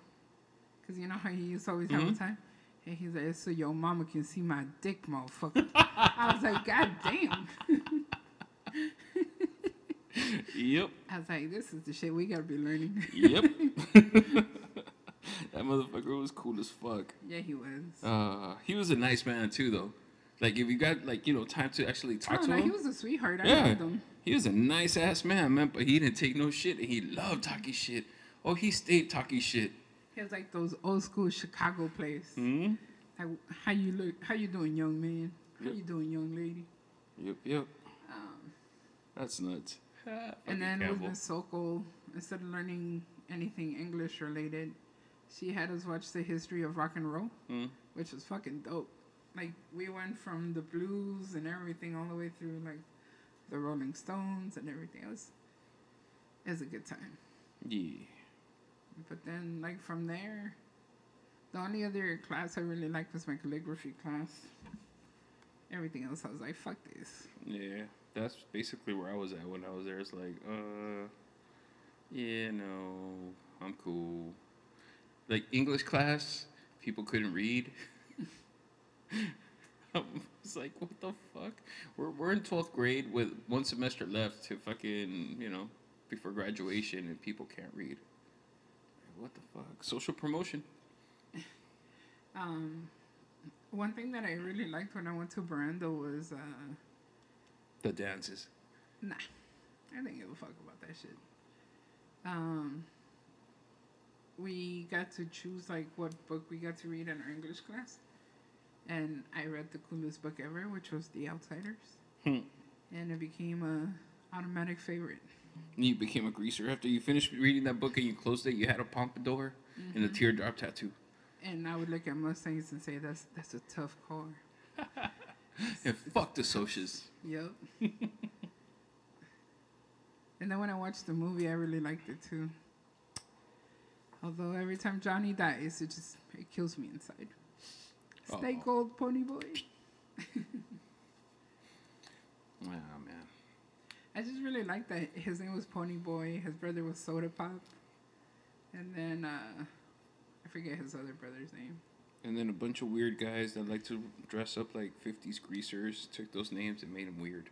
Cause you know how he used to always have a Mhm. tie." And he's like, "So your mama can see my dick, motherfucker." I was like, "God damn!" Yep. I was like, "This is the shit we gotta be learning." Yep. (laughs) that motherfucker was cool as fuck. yeah, he was. Uh, he was a nice man too, though. Like if you got like you know time to actually talk oh to no, him, he was a sweetheart. I Yeah. him. he was a nice ass man, man. But he didn't take no shit, and he loved talking shit. Oh, he stayed talking shit. He was like those old school Chicago plays. Hmm. Like, how you look? How you doing, young man? How Yep. you doing, young lady? Yep. Yep. Um, That's nuts. Ah, And fucking then with Campbell. Miss Sokol, instead of learning anything English related, she had us watch the history of rock and roll, Hmm. which was fucking dope. Like we went from the blues and everything all the way through like the Rolling Stones and everything. It was it was a good time. Yeah. But then like from there, the only other class I really liked was my calligraphy class. Everything else I was like, fuck this. Yeah. That's basically where I was at when I was there. It's like, uh, yeah, no, I'm cool. Like English class, people couldn't read. (laughs) (laughs) it's like, what the fuck? We're we're in twelfth grade with one semester left to fucking you know before graduation, and people can't read. What the fuck? Social promotion. (laughs) Um, one thing that I really liked when I went to Brando was uh, The dances. Nah, I didn't give a fuck about that shit. Um, we got to choose like what book we got to read in our English class, and I read the coolest book ever, which was The Outsiders, Hmm. and it became a automatic favorite. You became a greaser after you finished reading that book and you closed it. You had a pompadour and a teardrop tattoo. And I would look at Mustangs and say, "That's that's a tough car." (laughs) And fuck the socias. Yep. (laughs) And then when I watched the movie, I really liked it too. Although every time Johnny dies, it just it kills me inside. Stay Aw. gold, Ponyboy. (laughs) Oh man. I just really liked that his name was Ponyboy, his brother was Sodapop, and then uh, I forget his other brother's name. And then a bunch of weird guys that like to dress up like 50s greasers took those names and made them weird.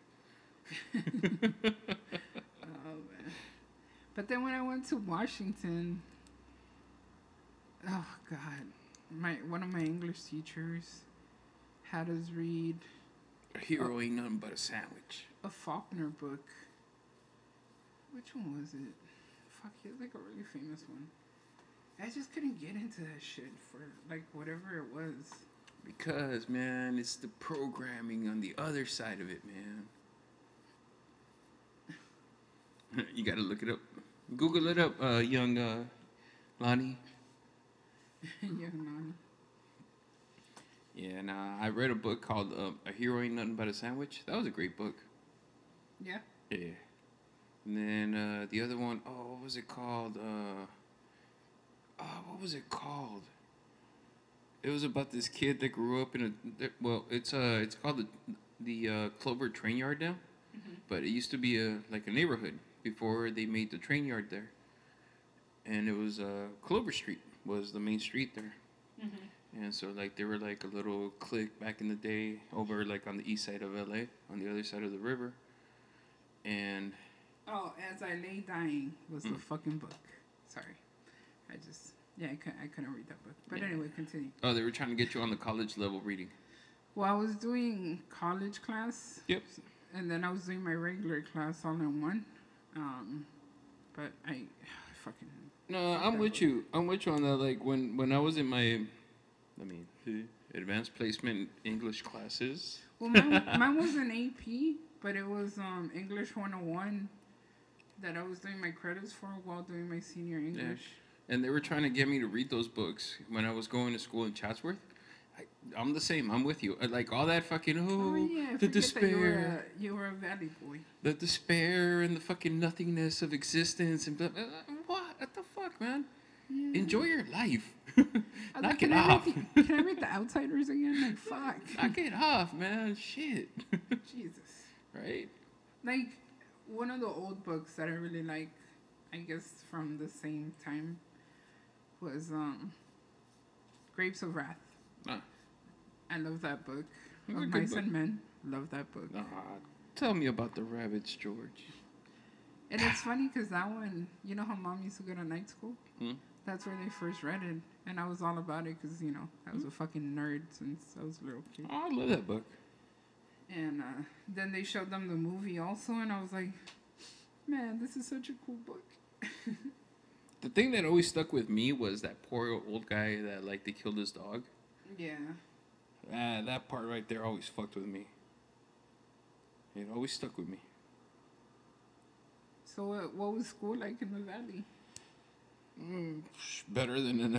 (laughs) Oh man! But then when I went to Washington, oh god, my one of my English teachers had us read A hero ain't nothing but a sandwich. a Faulkner book. Which one was it? Fuck, was like a really famous one. I just couldn't get into that shit for like whatever it was. Because, man, it's the programming on the other side of it, man. (laughs) you gotta look it up. Google it up, uh, young uh, Lonnie. (laughs) yeah, no. Yeah, nah, I read a book called uh, A Hero Ain't Nothing But a Sandwich. That was a great book. Yeah. Yeah. And then uh, the other one, oh, what was it called? Uh, oh, what was it called? It was about this kid that grew up in a. Well, it's uh, it's called the the uh, Clover Train Yard now, but it used to be a like a neighborhood before they made the train yard there. And it was uh, Clover Street was the main street there. And so like they were like a little clique back in the day over like on the east side of LA, on the other side of the river. And Oh, as I lay dying was the Mm. fucking book. Sorry, I just yeah, I couldn't, I couldn't read that book. But Yeah. anyway, continue. oh, they were trying to get you on the college level reading. Well, I was doing college class. Yep. And then I was doing my regular class all in one. Um, but I, I fucking No, I'm with you. I'm with you on that. Like when when I was in my, I mean, advanced placement English classes. well, mine, mine was an AP, but it was um English 101 that I was doing my credits for while doing my senior English. and they were trying to get me to read those books when I was going to school in Chatsworth. I, I'm the same. I'm with you. Like all that fucking oh, Oh, yeah, the that you were, despair, a, you were a valley boy. the despair, and the fucking nothingness of existence, and blah, uh, what? What the fuck, man? Yeah. Enjoy your life. (laughs) Knock it off. the- (laughs) can I read The Outsiders again? Like, fuck. Knock it off, man. Shit. (laughs) Jesus. right? Like, one of the old books that I really like, I guess from the same time, was um, Grapes of Wrath. Ah. I love that book. Of Mice book. and Men. Love that book. Ah, tell me about the rabbits, George. And it's funny because that one, you know how mom used to go to night school? Hmm? That's where they first read it. And I was all about it because, you know, I was a fucking nerd since I was a little kid. Oh, I love that book. And uh, then they showed them the movie also, and I was like, man, this is such a cool book. (laughs) The thing that always stuck with me was that poor old guy that like they killed his dog. Yeah. Ah, that part right there always fucked with me. It always stuck with me. So, uh, what was school like in the valley? Mm, (laughs) better than in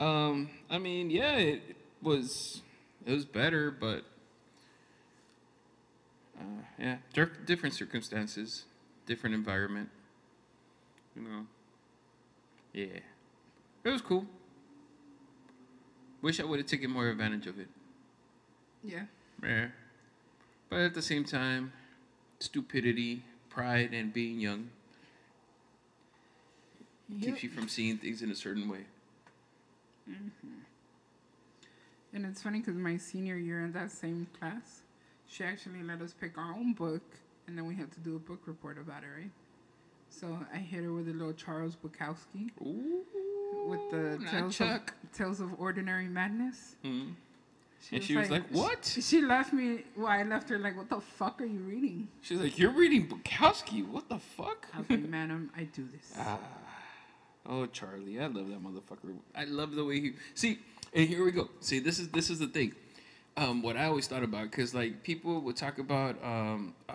LA. (laughs) um, I mean, yeah, it was it was better, but uh, yeah, different circumstances, different environment. You know. Yeah, it was cool. Wish I would have taken more advantage of it. Yeah. Yeah. But at the same time, stupidity, pride, and being young keeps you from seeing things in a certain way. Mm-hmm. And it's funny because my senior year in that same class, she actually let us pick our own book, and then we had to do a book report about it, right? So I hit her with a little Charles Bukowski Ooh, with the Tales of, Tales of Ordinary Madness. Mm-hmm. Hmm. And she was like, "What?" She left me. Well, I left her like, "What the fuck are you reading?" She's like, "You're reading Bukowski? What the fuck?" I was like, "Madam, I do this." Ah. Oh, Charlie, I love that motherfucker. I love the way he see. And here we go. See, this is this is the thing. Um, what I always thought about, cause like people would talk about um, uh,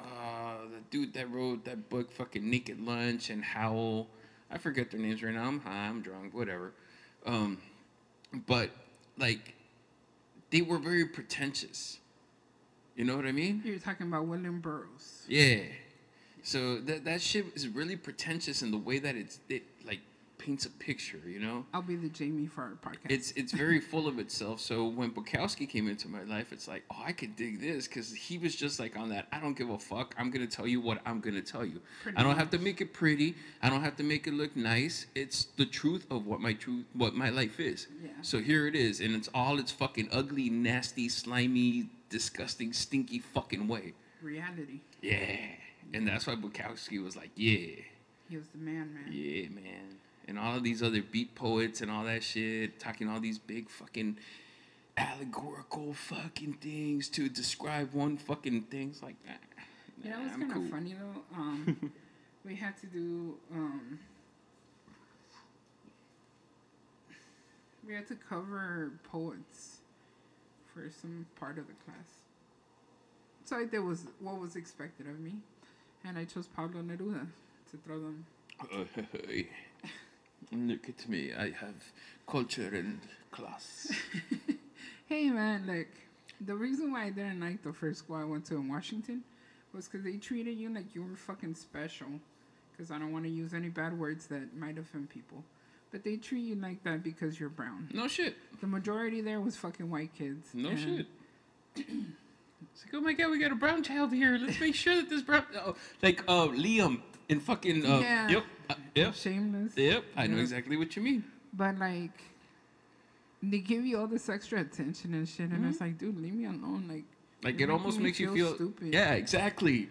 the dude that wrote that book, fucking Naked Lunch, and Howl. I forget their names right now. I'm high. I'm drunk. Whatever. Um, but like, they were very pretentious. You know what I mean? You're talking about William Burroughs. Yeah. So that that shit is really pretentious in the way that it's it paints a picture, you know. I'll be the Jamie for our podcast. It's it's (laughs) very full of itself. So when Bukowski came into my life, it's like, oh, I could dig this because he was just like on that. I don't give a fuck. I'm gonna tell you what I'm gonna tell you. Pretty I don't have to make it pretty. I don't have to make it look nice. It's the truth of what my truth, what my life is. Yeah. So here it is, and it's all its fucking ugly, nasty, slimy, disgusting, stinky fucking way. reality. Yeah. And that's why Bukowski was like, yeah. He was the man, man. Yeah, man. And all of these other beat poets and all that shit, talking all these big fucking allegorical fucking things to describe one fucking thing's like that. You know, it's kind of funny though. Um, (laughs) we had to do. Um, we had to cover poets for some part of the class. So I did was what was expected of me, and I chose Pablo Neruda to throw them. (laughs) Look at me. I have culture and class. (laughs) Hey man, like the reason why I didn't like the first school I went to in Washington was because they treated you like you were fucking special. Because I don't want to use any bad words that might offend people, but they treat you like that because you're brown. No shit. The majority there was fucking white kids. No shit. (clears throat) It's like, oh my god, we got a brown child here. Let's make sure that this brown, oh, like, uh, Liam in fucking, uh, Yeah. yep, uh, yep, Shameless. yep. I know exactly what you mean. But like, they give you all this extra attention and shit, and it's Mm-hmm. like, dude, leave me alone. Like, Like it almost makes you feel feel stupid. Yeah, exactly.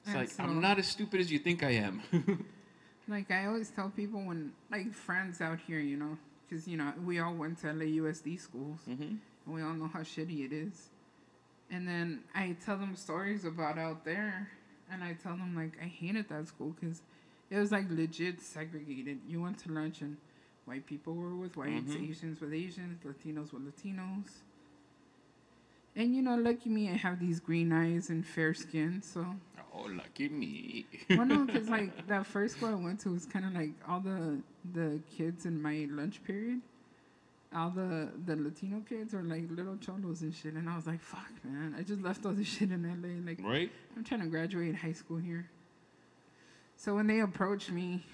It's And like so- I'm not as stupid as you think I am. (laughs) Like I always tell people when like friends out here, you know, because you know we all went to LAUSD schools, hmm and we all know how shitty it is. And then I tell them stories about out there, and I tell them like I hated that school because it was like legit segregated. You went to lunch and white people were with whites, Mhm. Asians with Asians, Latinos with Latinos. And you know, lucky me, I have these green eyes and fair skin, so Oh, lucky me. well, no, because (laughs) like that first school I went to was kind of like all the the kids in my lunch period, all the the Latino kids are like little cholos and shit, and I was like, fuck, man, I just left all this shit in LA. Like, right? I'm trying to graduate high school here. So when they approached me,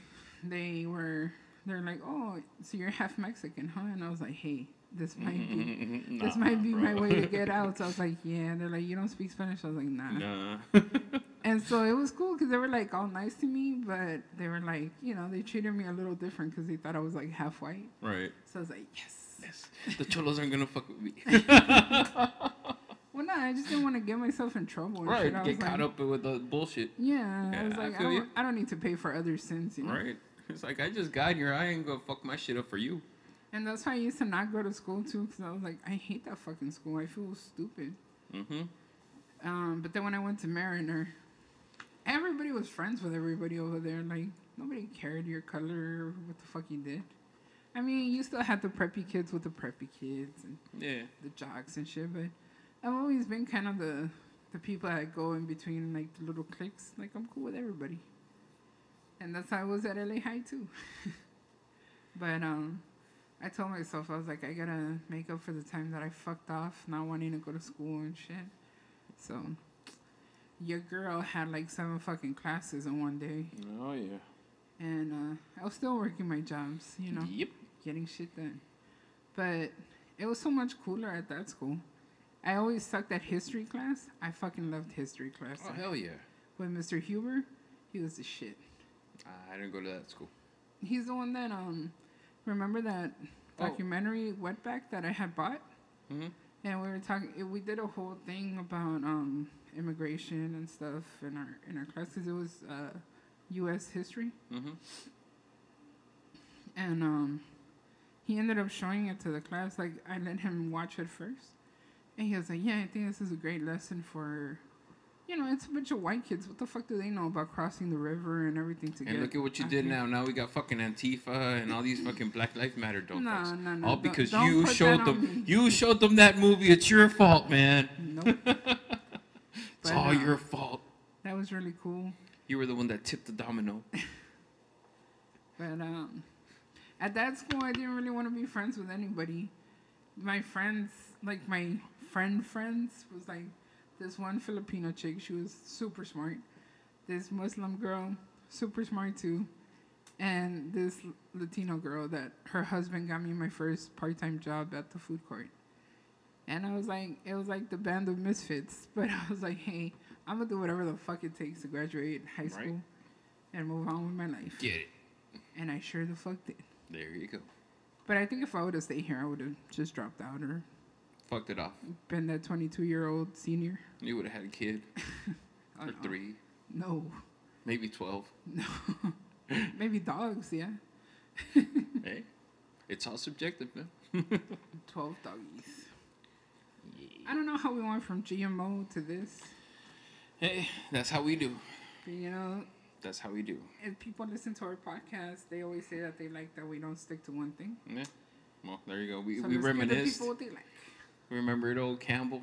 they were they're like, oh, so you're half Mexican, huh? And I was like, hey, this might be. (laughs) This might be my way to get out. So I was like, yeah. And they're like, you don't speak Spanish. I was like, nah. Nah. (laughs) And so it was cool because they were like all nice to me, but they were like, you know, they treated me a little different because they thought I was like half white. right. So I was like, yes. Yes. The cholos aren't gonna fuck with me. (laughs) Well, no, I just didn't want to get myself in trouble. Right. I Get was caught like, up with the bullshit. Yeah, I was like, I, feel don't. I don't need to pay for other sins, you know. Right. It's like I just got here. I ain't gonna fuck my shit up for you. And that's why I used to not go to school too, because I was like, I hate that fucking school. I feel stupid. Mm-hmm. Um, but then when I went to Mariner, everybody was friends with everybody over there. Like nobody cared your color, or what the fuck you did. I mean, you still had the preppy kids with the preppy kids and Yeah. the jocks and shit, but I've always been kind of the the people that go in between like the little cliques. Like I'm cool with everybody, and that's how I was at LA High too. (laughs) but um, I told myself I was like I gotta make up for the time that I fucked off not wanting to go to school and shit. So your girl had like seven fucking classes in one day, Oh yeah. and uh, I was still working my jobs, you know Yep. Getting shit done. But it was so much cooler at that school. I always sucked at history class. I fucking loved history class. Oh hell yeah. With Mr. Huber, he was the shit. I didn't go to that school. He's the one that um remember that Oh. documentary Wetback that I had bought? Mm-hmm. And we were talking we did a whole thing about um immigration and stuff in our in our class 'cause it was uh US history. Mm-hmm. and um, he ended up showing it to the class. Like I let him watch it first, and he was like, "Yeah, I think this is a great lesson for, you know, it's a bunch of white kids. What the fuck do they know about crossing the river and everything to And get?" look at what you out did here?" now. Now we got fucking Antifa and all these fucking Black Lives Matter don't No, fucks. no, no, All don't- because don't you showed them. You showed them that movie. It's your fault, man. Nope. (laughs) It's But, all uh, your fault. that was really cool. You were the one that tipped the domino. (laughs) But um, at that school, I didn't really want to be friends with anybody. My friends, like my friend friends, was like this one Filipino chick. She was super smart. this Muslim girl, super smart too, and this Latino girl that her husband got me my first part-time job at the food court. And I was like, it was like the band of misfits, (laughs) but I was like, hey, I'm gonna do whatever the fuck it takes to graduate high Right. school and move on with my life. Get it. And I sure the fuck did. There you go. But I think if I would have stayed here, I would have just dropped out or Fucked it off. been that 22 year old senior. You would have had a kid (laughs) or no. three, No, maybe twelve. no. (laughs) Maybe dogs, yeah. (laughs) hey, it's all subjective, man. 12 doggies. I don't know how we went from GMO to this. Hey, that's how we do. But, you know, That's how we do. if people listen to our podcast, they always say that they like that we don't stick to one thing. Yeah. Well, there you go. We, So we let's give the reminisced. people what they like. Remember it, old Campbell?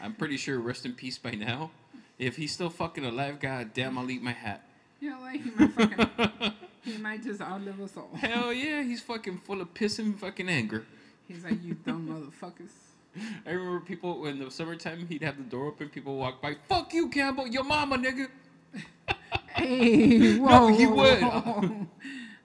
I'm pretty sure rest in peace by now. If he's still fucking alive, god damn, I'll eat my hat. You know, like he might fucking, (laughs) he might just outlive us all. Hell yeah, he's fucking full of piss and fucking anger. He's like, you dumb motherfuckers. I remember people in the summertime, he'd have the door open, people walk by, fuck you, Campbell, your mama, nigga. (laughs) Hey, whoa. he would. (laughs)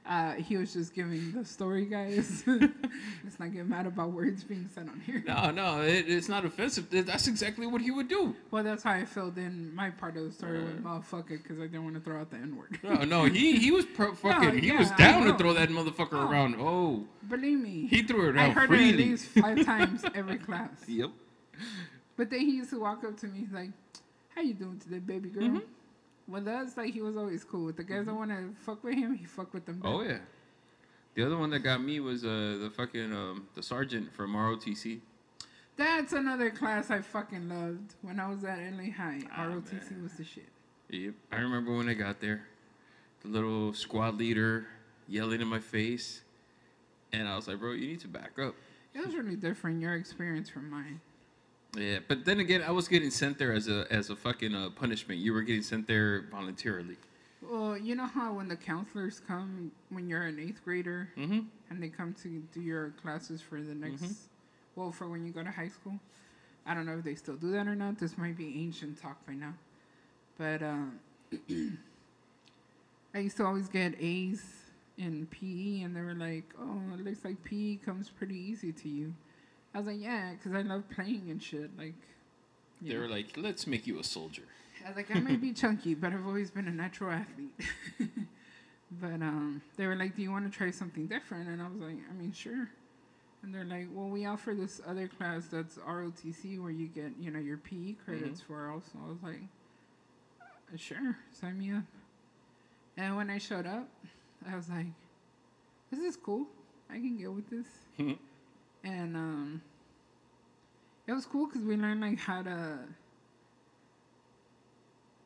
Uh, he was just giving the story, guys. (laughs) Let's not get mad about words being said on here. No, no, it, it's not offensive. That's exactly what he would do. Well, that's how I filled in my part of the story with Uh. motherfucker because I didn't want to throw out the N word. No, no, he he was pro fucking. he yeah, was down to throw that motherfucker Oh. around. Oh, Believe me, he threw it I around heard it freely. at least five times every class. Yep. But then he used to walk up to me, he's like, "How you doing today, baby girl?" Mhm. With us, like he was always cool. With the guys that want to fuck with him, he fuck with them. Oh yeah. The other one that got me was uh the fucking um the sergeant from ROTC. That's another class I fucking loved when I was at LA High. Ah, ROTC man. was the shit. Yep. I remember when I got there, the little squad leader yelling in my face, and I was like, bro, you need to back up. It was really different your experience from mine. Yeah, but then again, I was getting sent there as a as a fucking uh, punishment. You were getting sent there voluntarily. Well, you know how when the counselors come when you're an eighth grader Mm-hmm. and they come to do your classes for the next, Mhm. well, for when you go to high school. I don't know if they still do that or not. This might be ancient talk by now, but um, (clears throat) I used to always get A's in PE, and they were like, "Oh, it looks like PE comes pretty easy to you." I was like, "Yeah, because I love playing and shit." Like, They know. were like, let's make you a soldier. I was like, I may be (laughs) chunky, but I've always been a natural athlete. (laughs) but um, they were like, Do you want to try something different? And I was like, I mean, sure. And they're like, Well, we offer this other class that's ROTC where you get, you know, your PE credits for also. I was like, "Uh, Sure, sign me up. And when I showed up, I was like, This is cool. I can get with this. (laughs) and um, it was cool because we learned like how to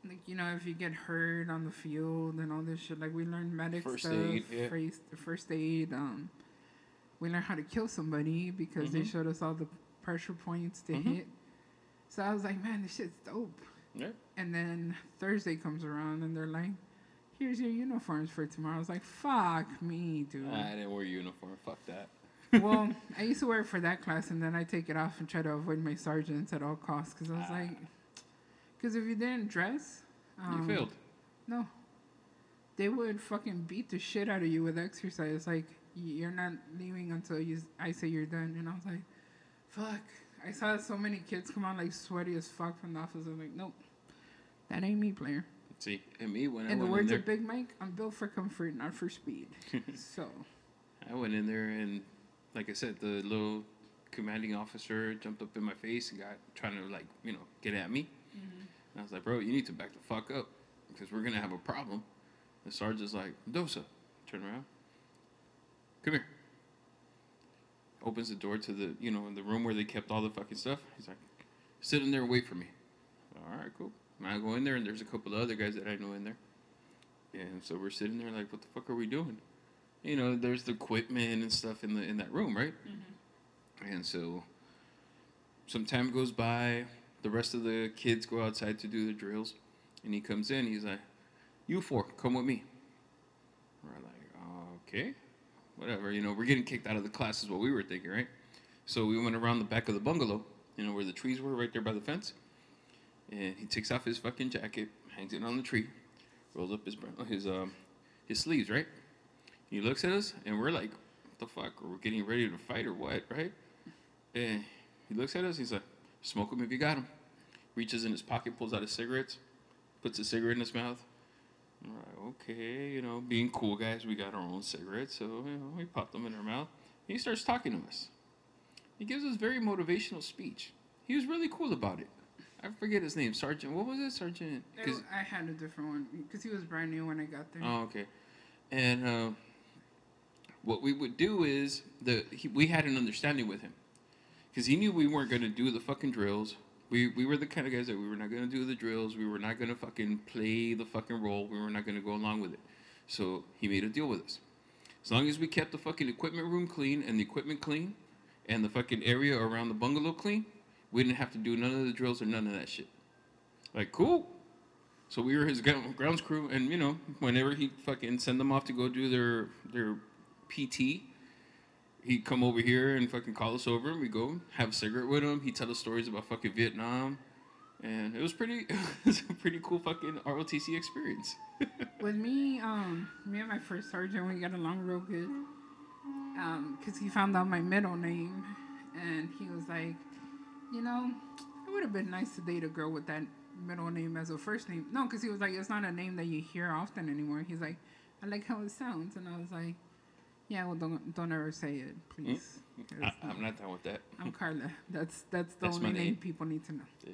like you know if you get hurt on the field and all this shit like we learned medic First stuff aid, yeah. first, first aid um we learned how to kill somebody because they Mhm. showed us all the pressure points to Mhm. hit so i was like man this shit's dope Yeah. and then thursday comes around and they're like here's your uniforms for tomorrow i was like fuck me dude I didn't wear uniform. Fuck that. Well, I used to wear it for that class, and then I take it off and try to avoid my sergeants at all costs because I was Ah. like, because if you didn't dress, um, you failed. No, they would fucking beat the shit out of you with exercise. Like you're not leaving until you I say you're done, and I was like, fuck. I saw so many kids come out like sweaty as fuck from the office. I was like, nope, that ain't me, player. See, and me when I In the went in words there, of Big Mike, I'm built for comfort, not for speed. (laughs) so. I went in there and, like I said, the little commanding officer jumped up in my face and got trying to like you know get at me. Mm-hmm. And I was like, bro, you need to back the fuck up because we're gonna have a problem. The sergeant's like, Dosa, turn around, come here. Opens the door to the you know in the room where they kept all the fucking stuff. He's like, sit in there and wait for me. All right, cool. And I go in there and there's a couple of other guys that I know in there. And so we're sitting there like, what the fuck are we doing? You know, there's the equipment and stuff in the in that room, right? And so some time goes by, the rest of the kids go outside to do the drills, and he comes in, he's like, You four, come with me. We're like, okay, whatever, you know, we're getting kicked out of the class is what we were thinking, right? So we went around the back of the bungalow, you know, where the trees were right there by the fence. And he takes off his fucking jacket, hangs it on the tree, rolls up his his um his sleeves, right? He looks at us, and we're like, "What the fuck? We're getting ready to fight or what, right?" And he looks at us. He's like, "Smoke them if you got them." Reaches in his pocket, pulls out his cigarettes, puts a cigarette in his mouth. I'm like, okay, you know, being cool guys, we got our own cigarettes, so you know, we pop them in our mouth. He starts talking to us. He gives us very motivational speech. He was really cool about it. I forget his name, Sergeant. What was it, Sergeant? I had a different one because he was brand new when I got there. Oh, okay. And uh, what we would do is the he, we had an understanding with him because he knew we weren't going to do the fucking drills. We we were the kind of guys that we were not going to do the drills. We were not going to fucking play the fucking role. We were not going to go along with it. So he made a deal with us. As long as we kept the fucking equipment room clean and the equipment clean, and the fucking area around the bungalow clean, we didn't have to do none of the drills or none of that shit. Like cool. So we were his gro- grounds crew, and you know, whenever he fucking send them off to go do their their PT, he'd come over here and fucking call us over, and we go have a cigarette with him. He'd tell us stories about fucking Vietnam, and it was pretty, (laughs) it was a pretty cool fucking ROTC experience. (laughs) With me, um, me and my first sergeant, we got along real good. Um, cause he found out my middle name, and he was like, you know, it would have been nice to date a girl with that middle name as a first name. No, cause he was like, it's not a name that you hear often anymore. He's like, I like how it sounds, and I was like, yeah, well, don't don't ever say it, please. 'Cause I, I'm not down with that. I'm Carla. That's that's the That's only name name. people need to know. Yeah.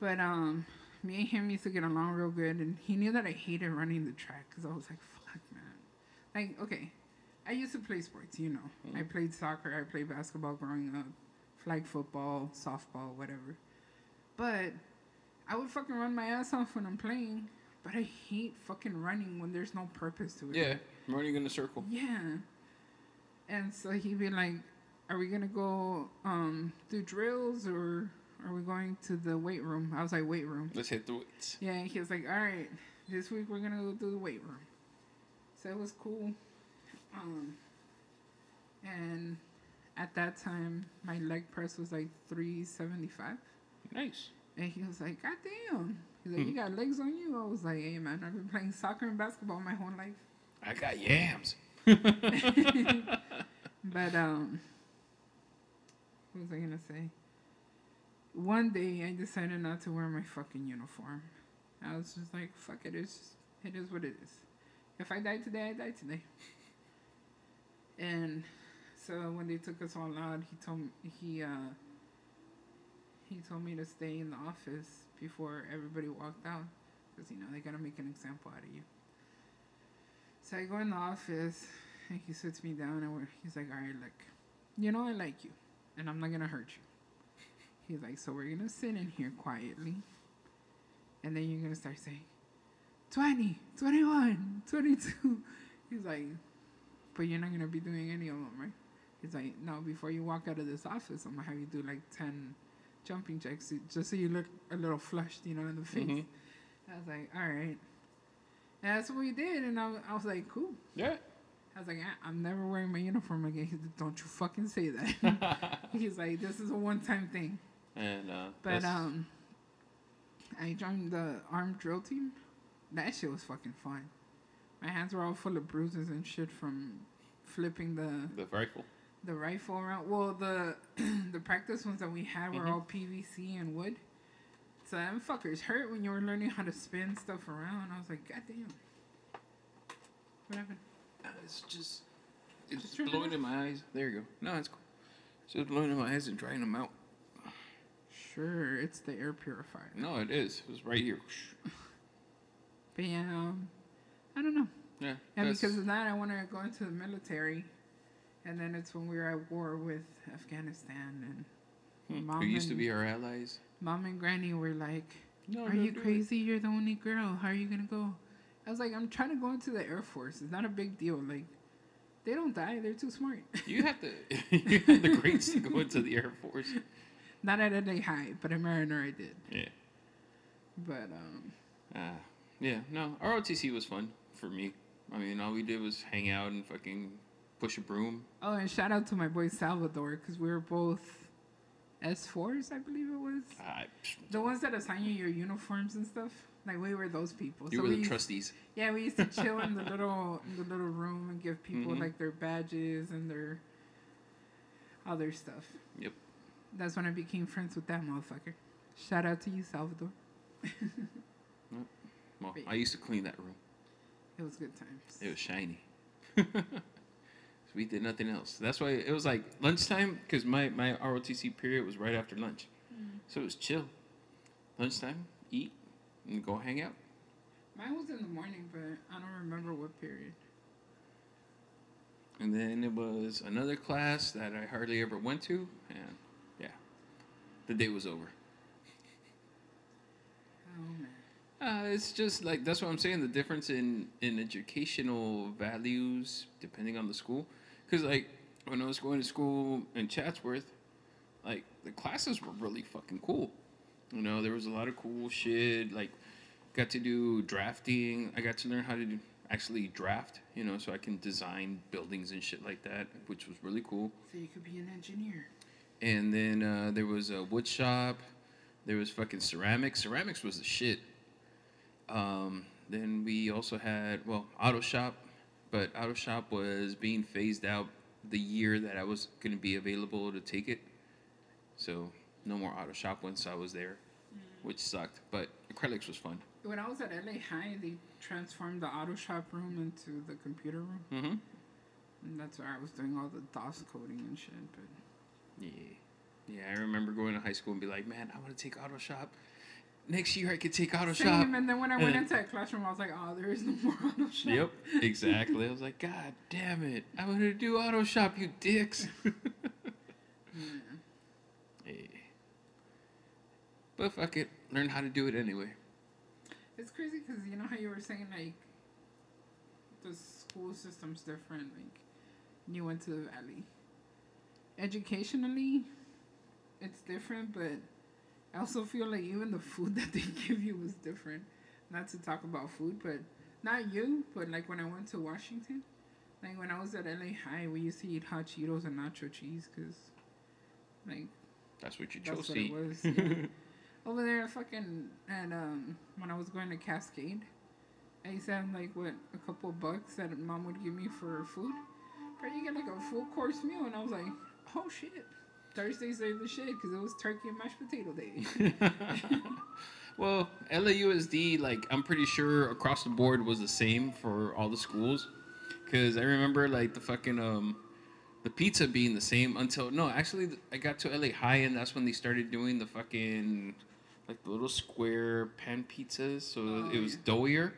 But um, me and him used to get along real good, and he knew that I hated running the track because I was like, "Fuck, man!" Like, okay, I used to play sports, you know. I played soccer, I played basketball growing up, flag football, softball, whatever. But I would fucking run my ass off when I'm playing. But I hate fucking running when there's no purpose to it. Yeah, running in a circle. Yeah. And so he'd be like, Are we gonna go um do drills or are we going to the weight room? I was like, Weight room. Let's hit the weights. Yeah, and he was like, All right, this week we're gonna go do the weight room. So it was cool. Um and at that time my leg press was like three seventy five. Nice. And he was like, God damn. He's like, You got legs on you? I was like, Hey man, I've been playing soccer and basketball my whole life. I got yams. (laughs) But um, what was I gonna say? One day I decided not to wear my fucking uniform. I was just like, fuck it, it's just, it is what it is. If I die today, I die today. And so when they took us all out, he told me he uh he told me to stay in the office before everybody walked out because you know they gotta make an example out of you. So I go in the office and he sits me down and he's like, all right, look, you know I like you and I'm not to hurt you. He's like, so we're to sit in here quietly and then you're to start saying, 20, 21, 22. He's like, but you're not going to be doing any of them, right? He's like, no, before you walk out of this office, I'm going to have you do like 10 jumping jacks just so you look a little flushed, you know, in the face. Mhm. I was like, all right. And that's what we did. And I, I was like, cool. Yeah. I was like, I- I'm never wearing my uniform again. He said, Don't you fucking say that. (laughs) (laughs) He's like, this is a one time thing. And uh, But um, I joined the armed drill team. That shit was fucking fun. My hands were all full of bruises and shit from flipping the the rifle. The rifle around. Well, the (clears throat) the practice ones that we had were Mhm. all PVC and wood. So them fuckers hurt when you were learning how to spin stuff around. I was like, God damn. What happened? Uh, It's just it's Just turn it blowing in my eyes. There you go. No, it's cool. It's just blowing in my eyes and drying them out. Sure, it's the air purifier. No, it is. It was right here. Bam. um, I don't know. Yeah. And because of that, I want to go into the military. And then it's when we were at war with Afghanistan, and hmm, Mom who used to and- be our allies. mom and granny were like, No, Are you do it. crazy? You're the only girl. How are you going to go? I was like, I'm trying to go into the Air Force. It's not a big deal. Like, they don't die, they're too smart. (laughs) You have to. (laughs) (laughs) you have the grades to go into the Air Force. not at LA High, but at Mariner I did. Yeah. But, um, Uh, yeah. No, ROTC was fun for me. I mean, all we did was hang out and fucking push a broom. oh, and shout out to my boy Salvador, because we were both S4s, I believe it was. I, The ones that assign you your uniforms and stuff. Like we were those people. you so were we the trustees. Yeah, we used to chill in the (laughs) little in the little room and give people Mhm. like their badges and their other stuff. Yep. That's when I became friends with that motherfucker. Shout out to you, Salvador. (laughs) Well, I used to clean that room. It was good times. It was shiny. (laughs) we did nothing else. That's why it was like lunchtime because my, my ROTC period was right after lunch. So it was chill. Lunchtime, eat, and go hang out. Mine was in the morning, but I don't remember what period. And then it was another class that I hardly ever went to. And yeah, the day was over. Oh man. Uh, it's just like that's what I'm saying. The difference in in educational values depending on the school, because like when I was going to school in Chatsworth, like the classes were really fucking cool. You know, there was a lot of cool shit. Like, got to do drafting. I got to learn how to do, actually draft. You know, so I can design buildings and shit like that, which was really cool. So you could be an engineer. And then uh, there was a wood shop. There was fucking ceramics. Ceramics was the shit. Um, then we also had well auto shop, but auto shop was being phased out the year that I was going to be available to take it. So no more auto shop once I was there, which sucked. But acrylics was fun. When I was at LA High, they transformed the auto shop room into the computer room, Mm-hmm. and that's where I was doing all the DOS coding and shit. But Yeah. Yeah, I remember going to high school and be like, man, I want to take auto shop. Next year I could take auto shop. And then when I went into that classroom, I was like, oh, there is no more auto (laughs) shop. Yep, exactly. I was like, God damn it. I wanted to do auto shop, you dicks. (laughs) (laughs) Yeah. hey. But fuck it. Learn how to do it anyway. It's crazy because you know how you were saying like the school system's different. Like you went to the valley. Educationally, it's different, but I also feel like even the food (laughs) that they give you was different. Not to talk about food, but not you, but like when I went to Washington, like when I was at LA High, we used to eat hot Cheetos and nacho cheese because, like, That's what you that's chose what to it eat. was. (laughs) yeah. Over there, fucking, and um, when I was going to Cascade, I used to have like what a couple bucks that mom would give me for food. But you get like a full course meal, and I was like, oh shit. Thursdays are the shit because it was turkey and mashed potato day. (laughs) (laughs) well, LAUSD, like, I'm pretty sure across the board was the same for all the schools. Because I remember, like, the fucking, um, the pizza being the same until, no, actually, I got to LA High, and that's when they started doing the fucking, like, the little square pan pizzas. So Oh, it was yeah. doughier.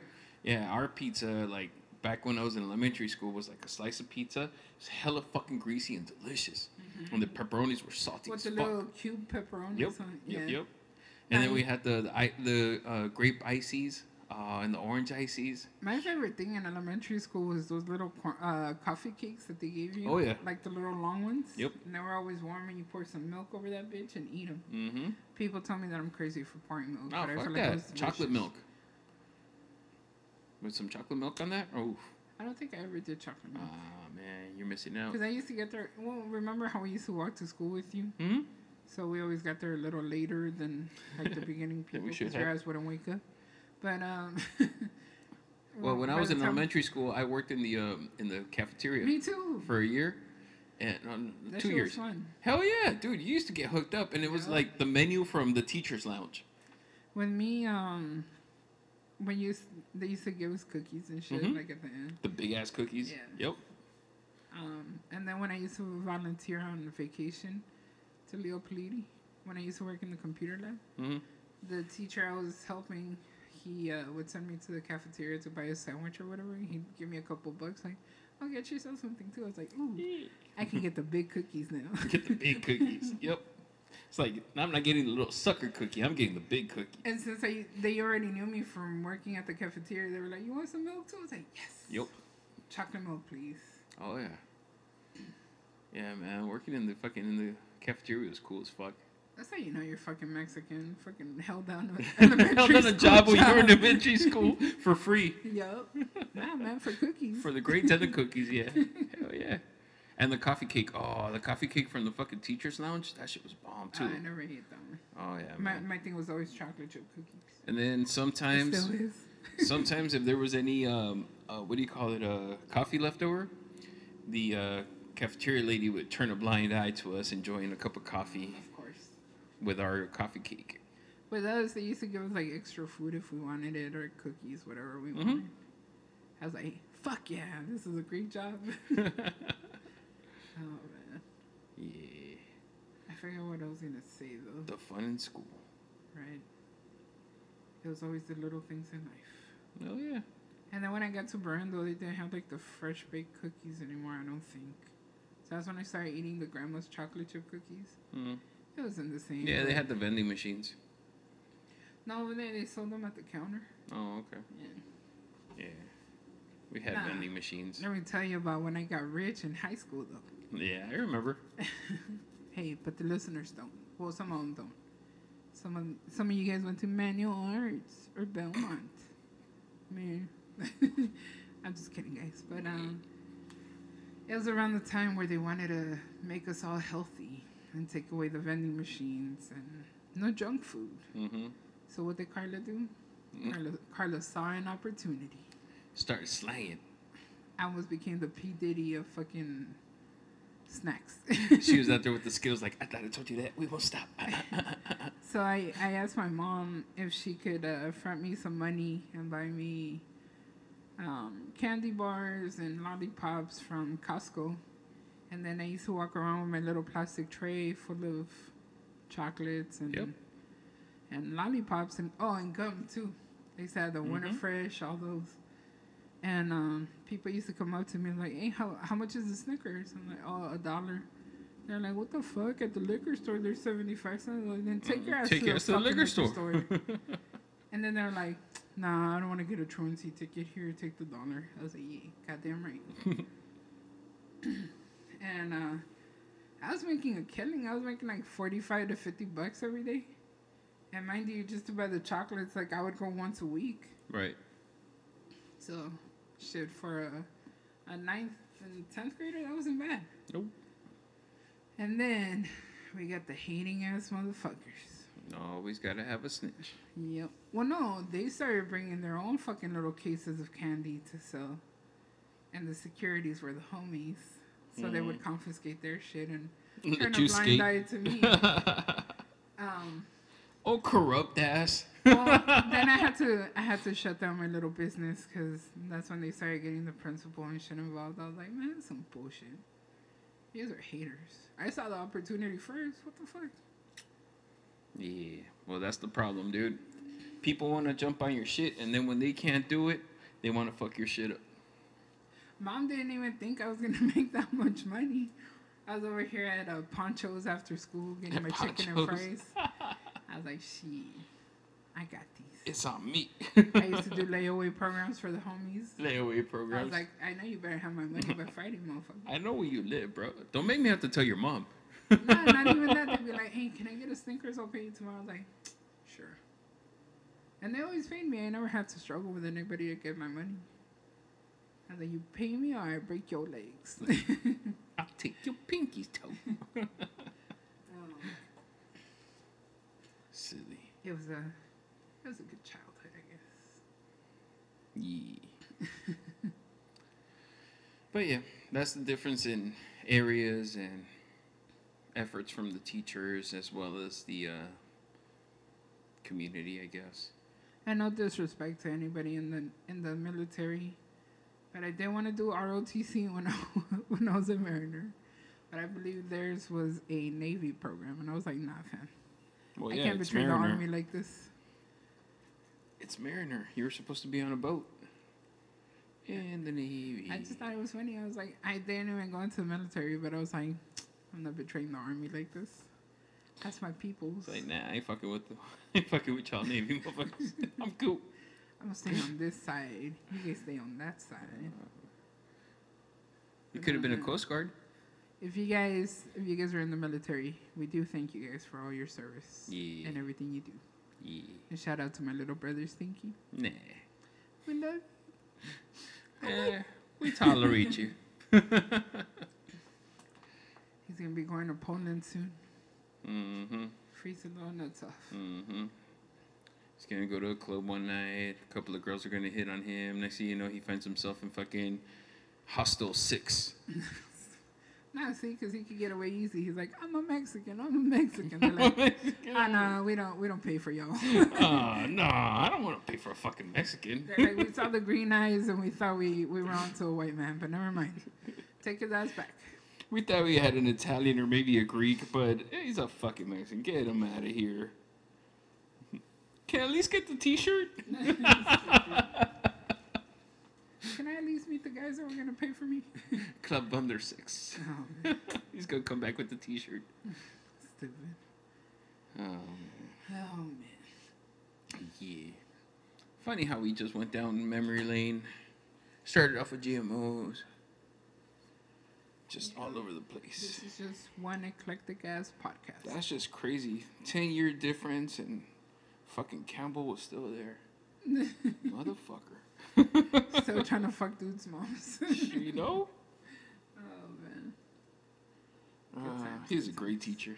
Yeah, our pizza, like, back when I was in elementary school, was like a slice of pizza. It's hella fucking greasy and delicious. And the pepperonis were salty With as the fuck. little cube pepperonis. Yep. on- Yep. yeah. Yep. And then we had the the, the uh, grape ices uh, and the orange ices. My favorite thing in elementary school was those little cor- uh, coffee cakes that they gave you. Oh, yeah. Like the little long ones. Yep. And they were always warm, and you pour some milk over that bitch and eat them. Mm-hmm. People tell me that I'm crazy for pouring milk. Oh, but I fuck feel like that. chocolate milk. With some chocolate milk on that? Oh, I don't think I ever did chocolate milk. ah, man, you're missing out. Because I used to get there. Well, remember how we used to walk to school with you? Hmm? So we always got there a little later than like the (laughs) beginning people because your ass wouldn't wake up. But um. (laughs) Well, when I was in elementary school, I worked in the um, in the cafeteria Me too. for a year, and um, that two years. Was fun. Hell yeah, dude! You used to get hooked up, and it was Yeah. like the menu from the teachers' lounge. When me um. When you they used to give us cookies and shit Mhm. like at the end. The big ass cookies. Yeah. Yep. Um, and then when I used to volunteer on vacation to Leo Politi, when I used to work in the computer lab, Mm-hmm. the teacher I was helping, he uh, would send me to the cafeteria to buy a sandwich or whatever. He'd give me a couple bucks, like, "I'll get yourself something too." I was like, "Ooh, I can get the big cookies now." Get the big cookies. (laughs) Yep. It's like I'm not getting the little sucker cookie. I'm getting the big cookie. and since I they already knew me from working at the cafeteria, they were like, "You want some milk too?" I was like, "Yes." Yep. Chocolate milk, please. Oh yeah. Yeah, man. Working in the fucking in the cafeteria was cool as fuck. That's how you know you're fucking Mexican. Fucking held down (laughs) elementary Held on a job when you were in elementary (laughs) school for free Yup. Nah, man, for cookies. for the grades and the cookies. Yeah. (laughs) Hell yeah. And the coffee cake. Oh, the coffee cake from the fucking teachers' lounge. That shit was bomb too. I never ate them. oh yeah, My man. my thing was always chocolate chip cookies. And then sometimes, (laughs) sometimes if there was any, um, uh, what do you call it, uh, coffee leftover, the uh, cafeteria lady would turn a blind eye to us enjoying a cup of coffee Of course. with our coffee cake. With us, they used to give us like extra food if we wanted it or cookies, whatever we Mhm. wanted. I was like, fuck yeah, this is a great job. (laughs) oh man. Yeah, I forget what I was gonna say though. the fun in school. Right. It was always the little things in life. Oh yeah. And then when I got to Brando, they didn't have like the fresh baked cookies anymore, I don't think. So that's when I started eating the grandma's chocolate chip cookies. Mm. It wasn't the same. Yeah, they had the vending machines. No, they, they sold them at the counter. Oh okay. Yeah. Yeah, we had Nah. vending machines. Let me tell you about when I got rich in high school, though. Yeah, I remember. (laughs) Hey, but the listeners don't. Well, some of them don't. Some of some of you guys went to Manual Arts or Belmont. (coughs) Man, (laughs) I'm just kidding, guys. But um, it was around the time where they wanted to make us all healthy and take away the vending machines and no junk food. Mm-hmm. So what did Carla do? Mm. Carla, Carla saw an opportunity. Started slaying. I almost became the P Diddy of fucking snacks. She was out (laughs) there with the skills like, I thought I told you that. We won't stop. (laughs) So I, I asked my mom if she could uh, front me some money and buy me um, candy bars and lollipops from Costco. And then I used to walk around with my little plastic tray full of chocolates and Yep. and lollipops and oh and gum too. They said the Winter Mhm. Fresh, all those. And um, people used to come up to me like, "Hey, how how much is the Snickers?" I'm like, "Oh, a dollar." They're like, "What the fuck?" At the liquor store, they're seventy five cents. Like, then take your ass Take to ass to the fucking liquor store. (laughs) and then they're like, "Nah, I don't want to get a truancy ticket here. Take the dollar." I was like, "Yeah, goddamn right." (laughs) and uh, I was making a killing. I was making like forty five to fifty bucks every day. And mind you, just to buy the chocolates, like I would go once a week. right. So, shit, for a, a ninth and tenth grader, that wasn't bad. Nope. And then we got the hating ass motherfuckers. Always gotta have a snitch. Yep. Well, no, they started bringing their own fucking little cases of candy to sell, and the securities were the homies, so they would confiscate their shit and (laughs) turn a blind skate. eye to me. (laughs) um, oh, corrupt ass. Well, (laughs) then I had to I had to shut down my little business because that's when they started getting the principal and shit involved. I was like, man, some bullshit. You guys are haters. I saw the opportunity first. What the fuck? Yeah. Well, that's the problem, dude. People want to jump on your shit, and then when they can't do it, they want to fuck your shit up. Mom didn't even think I was gonna (laughs) make that much money. I was over here at uh, Ponchos after school getting my chicken and fries. (laughs) I was like, shit, I got these. It's on me. I used to do layaway programs for the homies. Layaway programs. I was like, I know you better have my money by Friday, motherfucker. (laughs) I know where you live, bro. Don't make me have to tell your mom. no, not even that. (laughs) They'd be like, hey, can I get a Snickers? I'll pay you tomorrow. I was like, sure. And they always paid me. I never had to struggle with anybody to get my money. I was like, you pay me or I break your legs. (laughs) I'll take your pinky toe. Silly. it was a, it was a good childhood, I guess. Yeah. (laughs) but yeah, that's the difference in areas and efforts from the teachers as well as the uh, community, I guess. And no disrespect to anybody in the in the military, but I did want to do ROTC when I (laughs) when I was a mariner, but I believe theirs was a Navy program, and I was like, nah, fam, Well, I yeah, can't betray the army like this. It's Mariner. You were supposed to be on a boat. In the Navy. I just thought it was funny. I was like, I didn't even go into the military, but I was like, I'm not betraying the army like this. That's my peoples. It's like, nah, I ain't fucking with the, (laughs) I ain't fucking with y'all Navy motherfuckers. (laughs) I'm cool. I'm gonna stay on this side. You guys stay on that side. You could have been a. Coast Guard. If you guys, if you guys are in the military, we do thank you guys for all your service Yeah. and everything you do. Yeah. And shout out to my little brother Stinky. Nah. We love. Eh, we tolerate you. (laughs) He's gonna be going to Poland soon. Mm-hmm. Freeze the little nuts off. Mm-hmm. He's gonna go to a club one night. A couple of girls are gonna hit on him. Next thing you know, he finds himself in fucking Hostel Six. (laughs) Nah, see, because he could get away easy. He's like, I'm a Mexican. I'm a Mexican. They're like, (laughs) ah, no, we don't, we don't pay for y'all. (laughs) oh, no, I don't want to pay for a fucking Mexican. They're like, we saw the green eyes and we thought we, we were on to a white man, but never mind. Take his ass back. We thought we had an Italian or maybe a Greek, but he's a fucking Mexican. Get him out of here. Can I at least get the T-shirt? (laughs) Can I at least meet the guys that were gonna pay for me? (laughs) Club Thunder Six. Oh. (laughs) He's gonna come back with the T-shirt. stupid. Oh man. Oh man. Yeah. Funny how we just went down memory lane. Started off with GMOs. Just all over the place. This is just one eclectic ass podcast. That's just crazy. Ten year difference and fucking Campbell was still there. (laughs) Motherfucker. Still trying to fuck dudes' moms. (laughs) you know? oh man. Uh, he's a great teacher.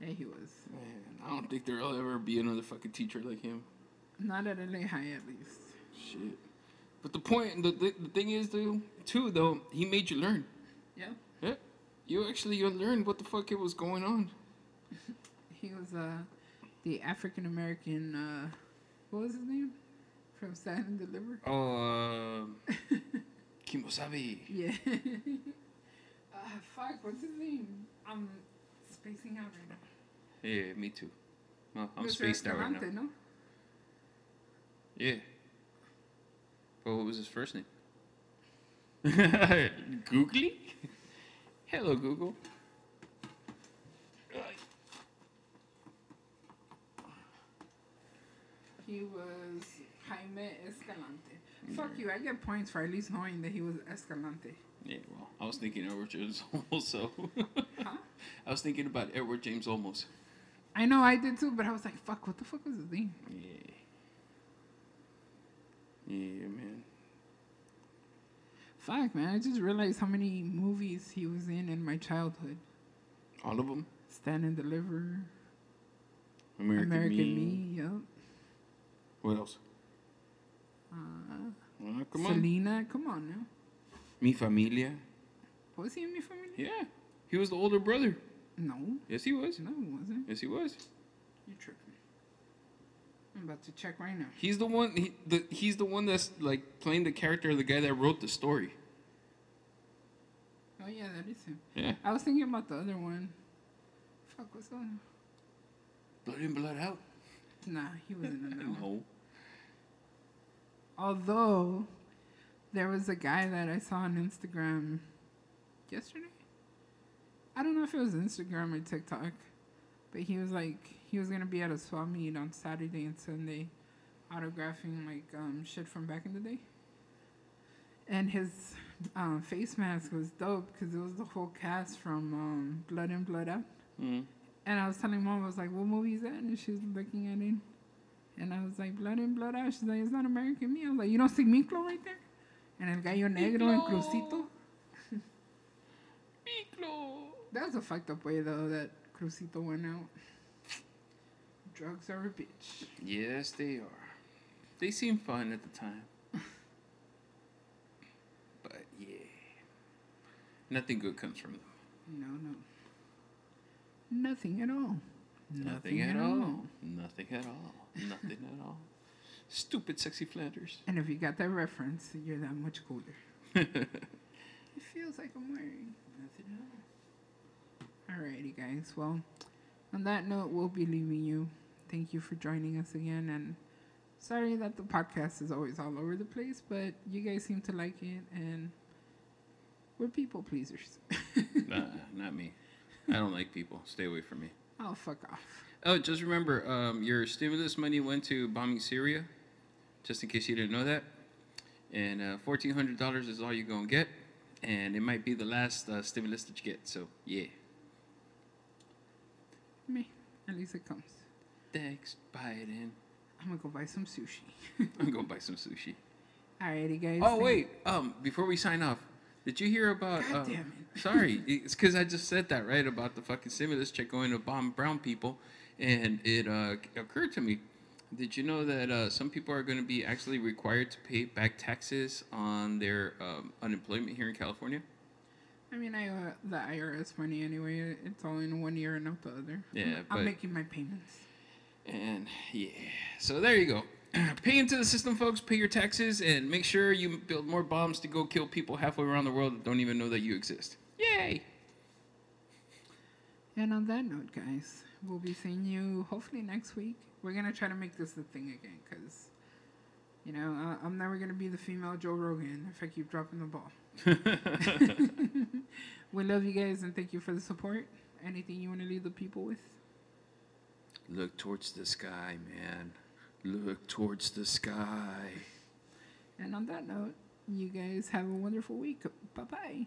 Yeah, he was. Man, I don't think there'll ever be another fucking teacher like him. Not at LA High, at least. Shit. But the point, the, the, the thing is, though, too, though, he made you learn. Yeah. Yeah. You actually you learned what the fuck it was going on. (laughs) He was uh the African American uh what was his name? From Stand and Deliver? Oh, uh, Kimosabi. Yeah. uh (laughs) fuck, what's his name? I'm spacing out right now. Yeah, me too. Well, I'm Mr. spaced out right now. No? Yeah. Well, what was his first name? (laughs) Googly? Hello, Google. He was Jaime Escalante. Fuck you, I get points for at least knowing that he was Escalante. Yeah, well, I was thinking Edward James also. Huh? (laughs) I was thinking about Edward James Olmos. I know I did too, but I was like, fuck, what the fuck was his name? Yeah. Yeah, man. Fuck, man, I just realized how many movies he was in in my childhood. All of them. Stand and Deliver, American, American Me. Me, yup. What else? Uh, come on. Selena, come on now. Mi Familia. Was he in Mi Familia? Yeah. He was the older brother. No, Yes, he was. no, he wasn't. Yes, he was. You tripping. I'm about to check right now. He's the one. He, the, he's the one that's like playing the character of the guy that wrote the story. Oh yeah, that is him. Yeah. I was thinking about the other one. Fuck, what's the other? Blood in, blood out. Nah, he wasn't in that (laughs) one. No. Although, there was a guy that I saw on Instagram yesterday. I don't know if it was Instagram or TikTok, but he was like, he was gonna be at a swap meet on Saturday and Sunday, autographing like um, shit from back in the day. And his um, face mask was dope because it was the whole cast from um, Blood and Blood Out. Mm. And I was telling mom, I was like, what movie is that? And she was looking at it. And I was like, Blood in, Blood Out. She's like, it's not American Me. I was like, you don't see Miklo right there? And El Gallo Negro and Miklo. Crucito. (laughs) Miklo. That was a fucked up way, though, that Crucito went out. Drugs are a bitch. Yes, they are. They seem fun at the time. (laughs) but yeah. Nothing good comes from them. No, no. Nothing at all. Nothing, at all. Nothing at all. Nothing at all. Stupid sexy Flanders. And if you got that reference, you're that much cooler. (laughs) It feels like I'm wearing nothing at all. Alrighty, guys. Well, on that note, we'll be leaving you. Thank you for joining us again. And sorry that the podcast is always all over the place, but you guys seem to like it, and we're people pleasers. (laughs) nah, not me. I don't like people. Stay away from me. oh, fuck off. Oh, just remember, um, your stimulus money went to bombing Syria, just in case you didn't know that. And uh, fourteen hundred dollars is all you're gonna get, and it might be the last uh, stimulus that you get. So yeah, Me. At least it comes. thanks, Biden. I'm gonna go buy some sushi. (laughs) I'm gonna buy some sushi. Alrighty, guys. Oh wait, um, before we sign off, Did you hear about? God uh, damn it. Sorry, (laughs) it's because I just said that right about the fucking stimulus check going to bomb brown people, and it uh, occurred to me. Did you know that uh, some people are going to be actually required to pay back taxes on their um, unemployment here in California? I mean, I owe the IRS money anyway. It's all in one year and out the other. Yeah, I'm, but- I'm making my payments. And yeah, so there you go. (clears throat) Pay into the system, folks. Pay your taxes, and make sure you build more bombs to go kill people halfway around the world that don't even know that you exist. Yay! And on that note, guys, we'll be seeing you hopefully next week. We're gonna try to make this the thing again, cause you know uh, I'm never gonna be the female Joe Rogan if I keep dropping the ball. (laughs) (laughs) we love you guys and thank you for the support. Anything you want to leave the people with? Look towards the sky, man. Look towards the sky. And on that note, you guys have a wonderful week. Bye bye.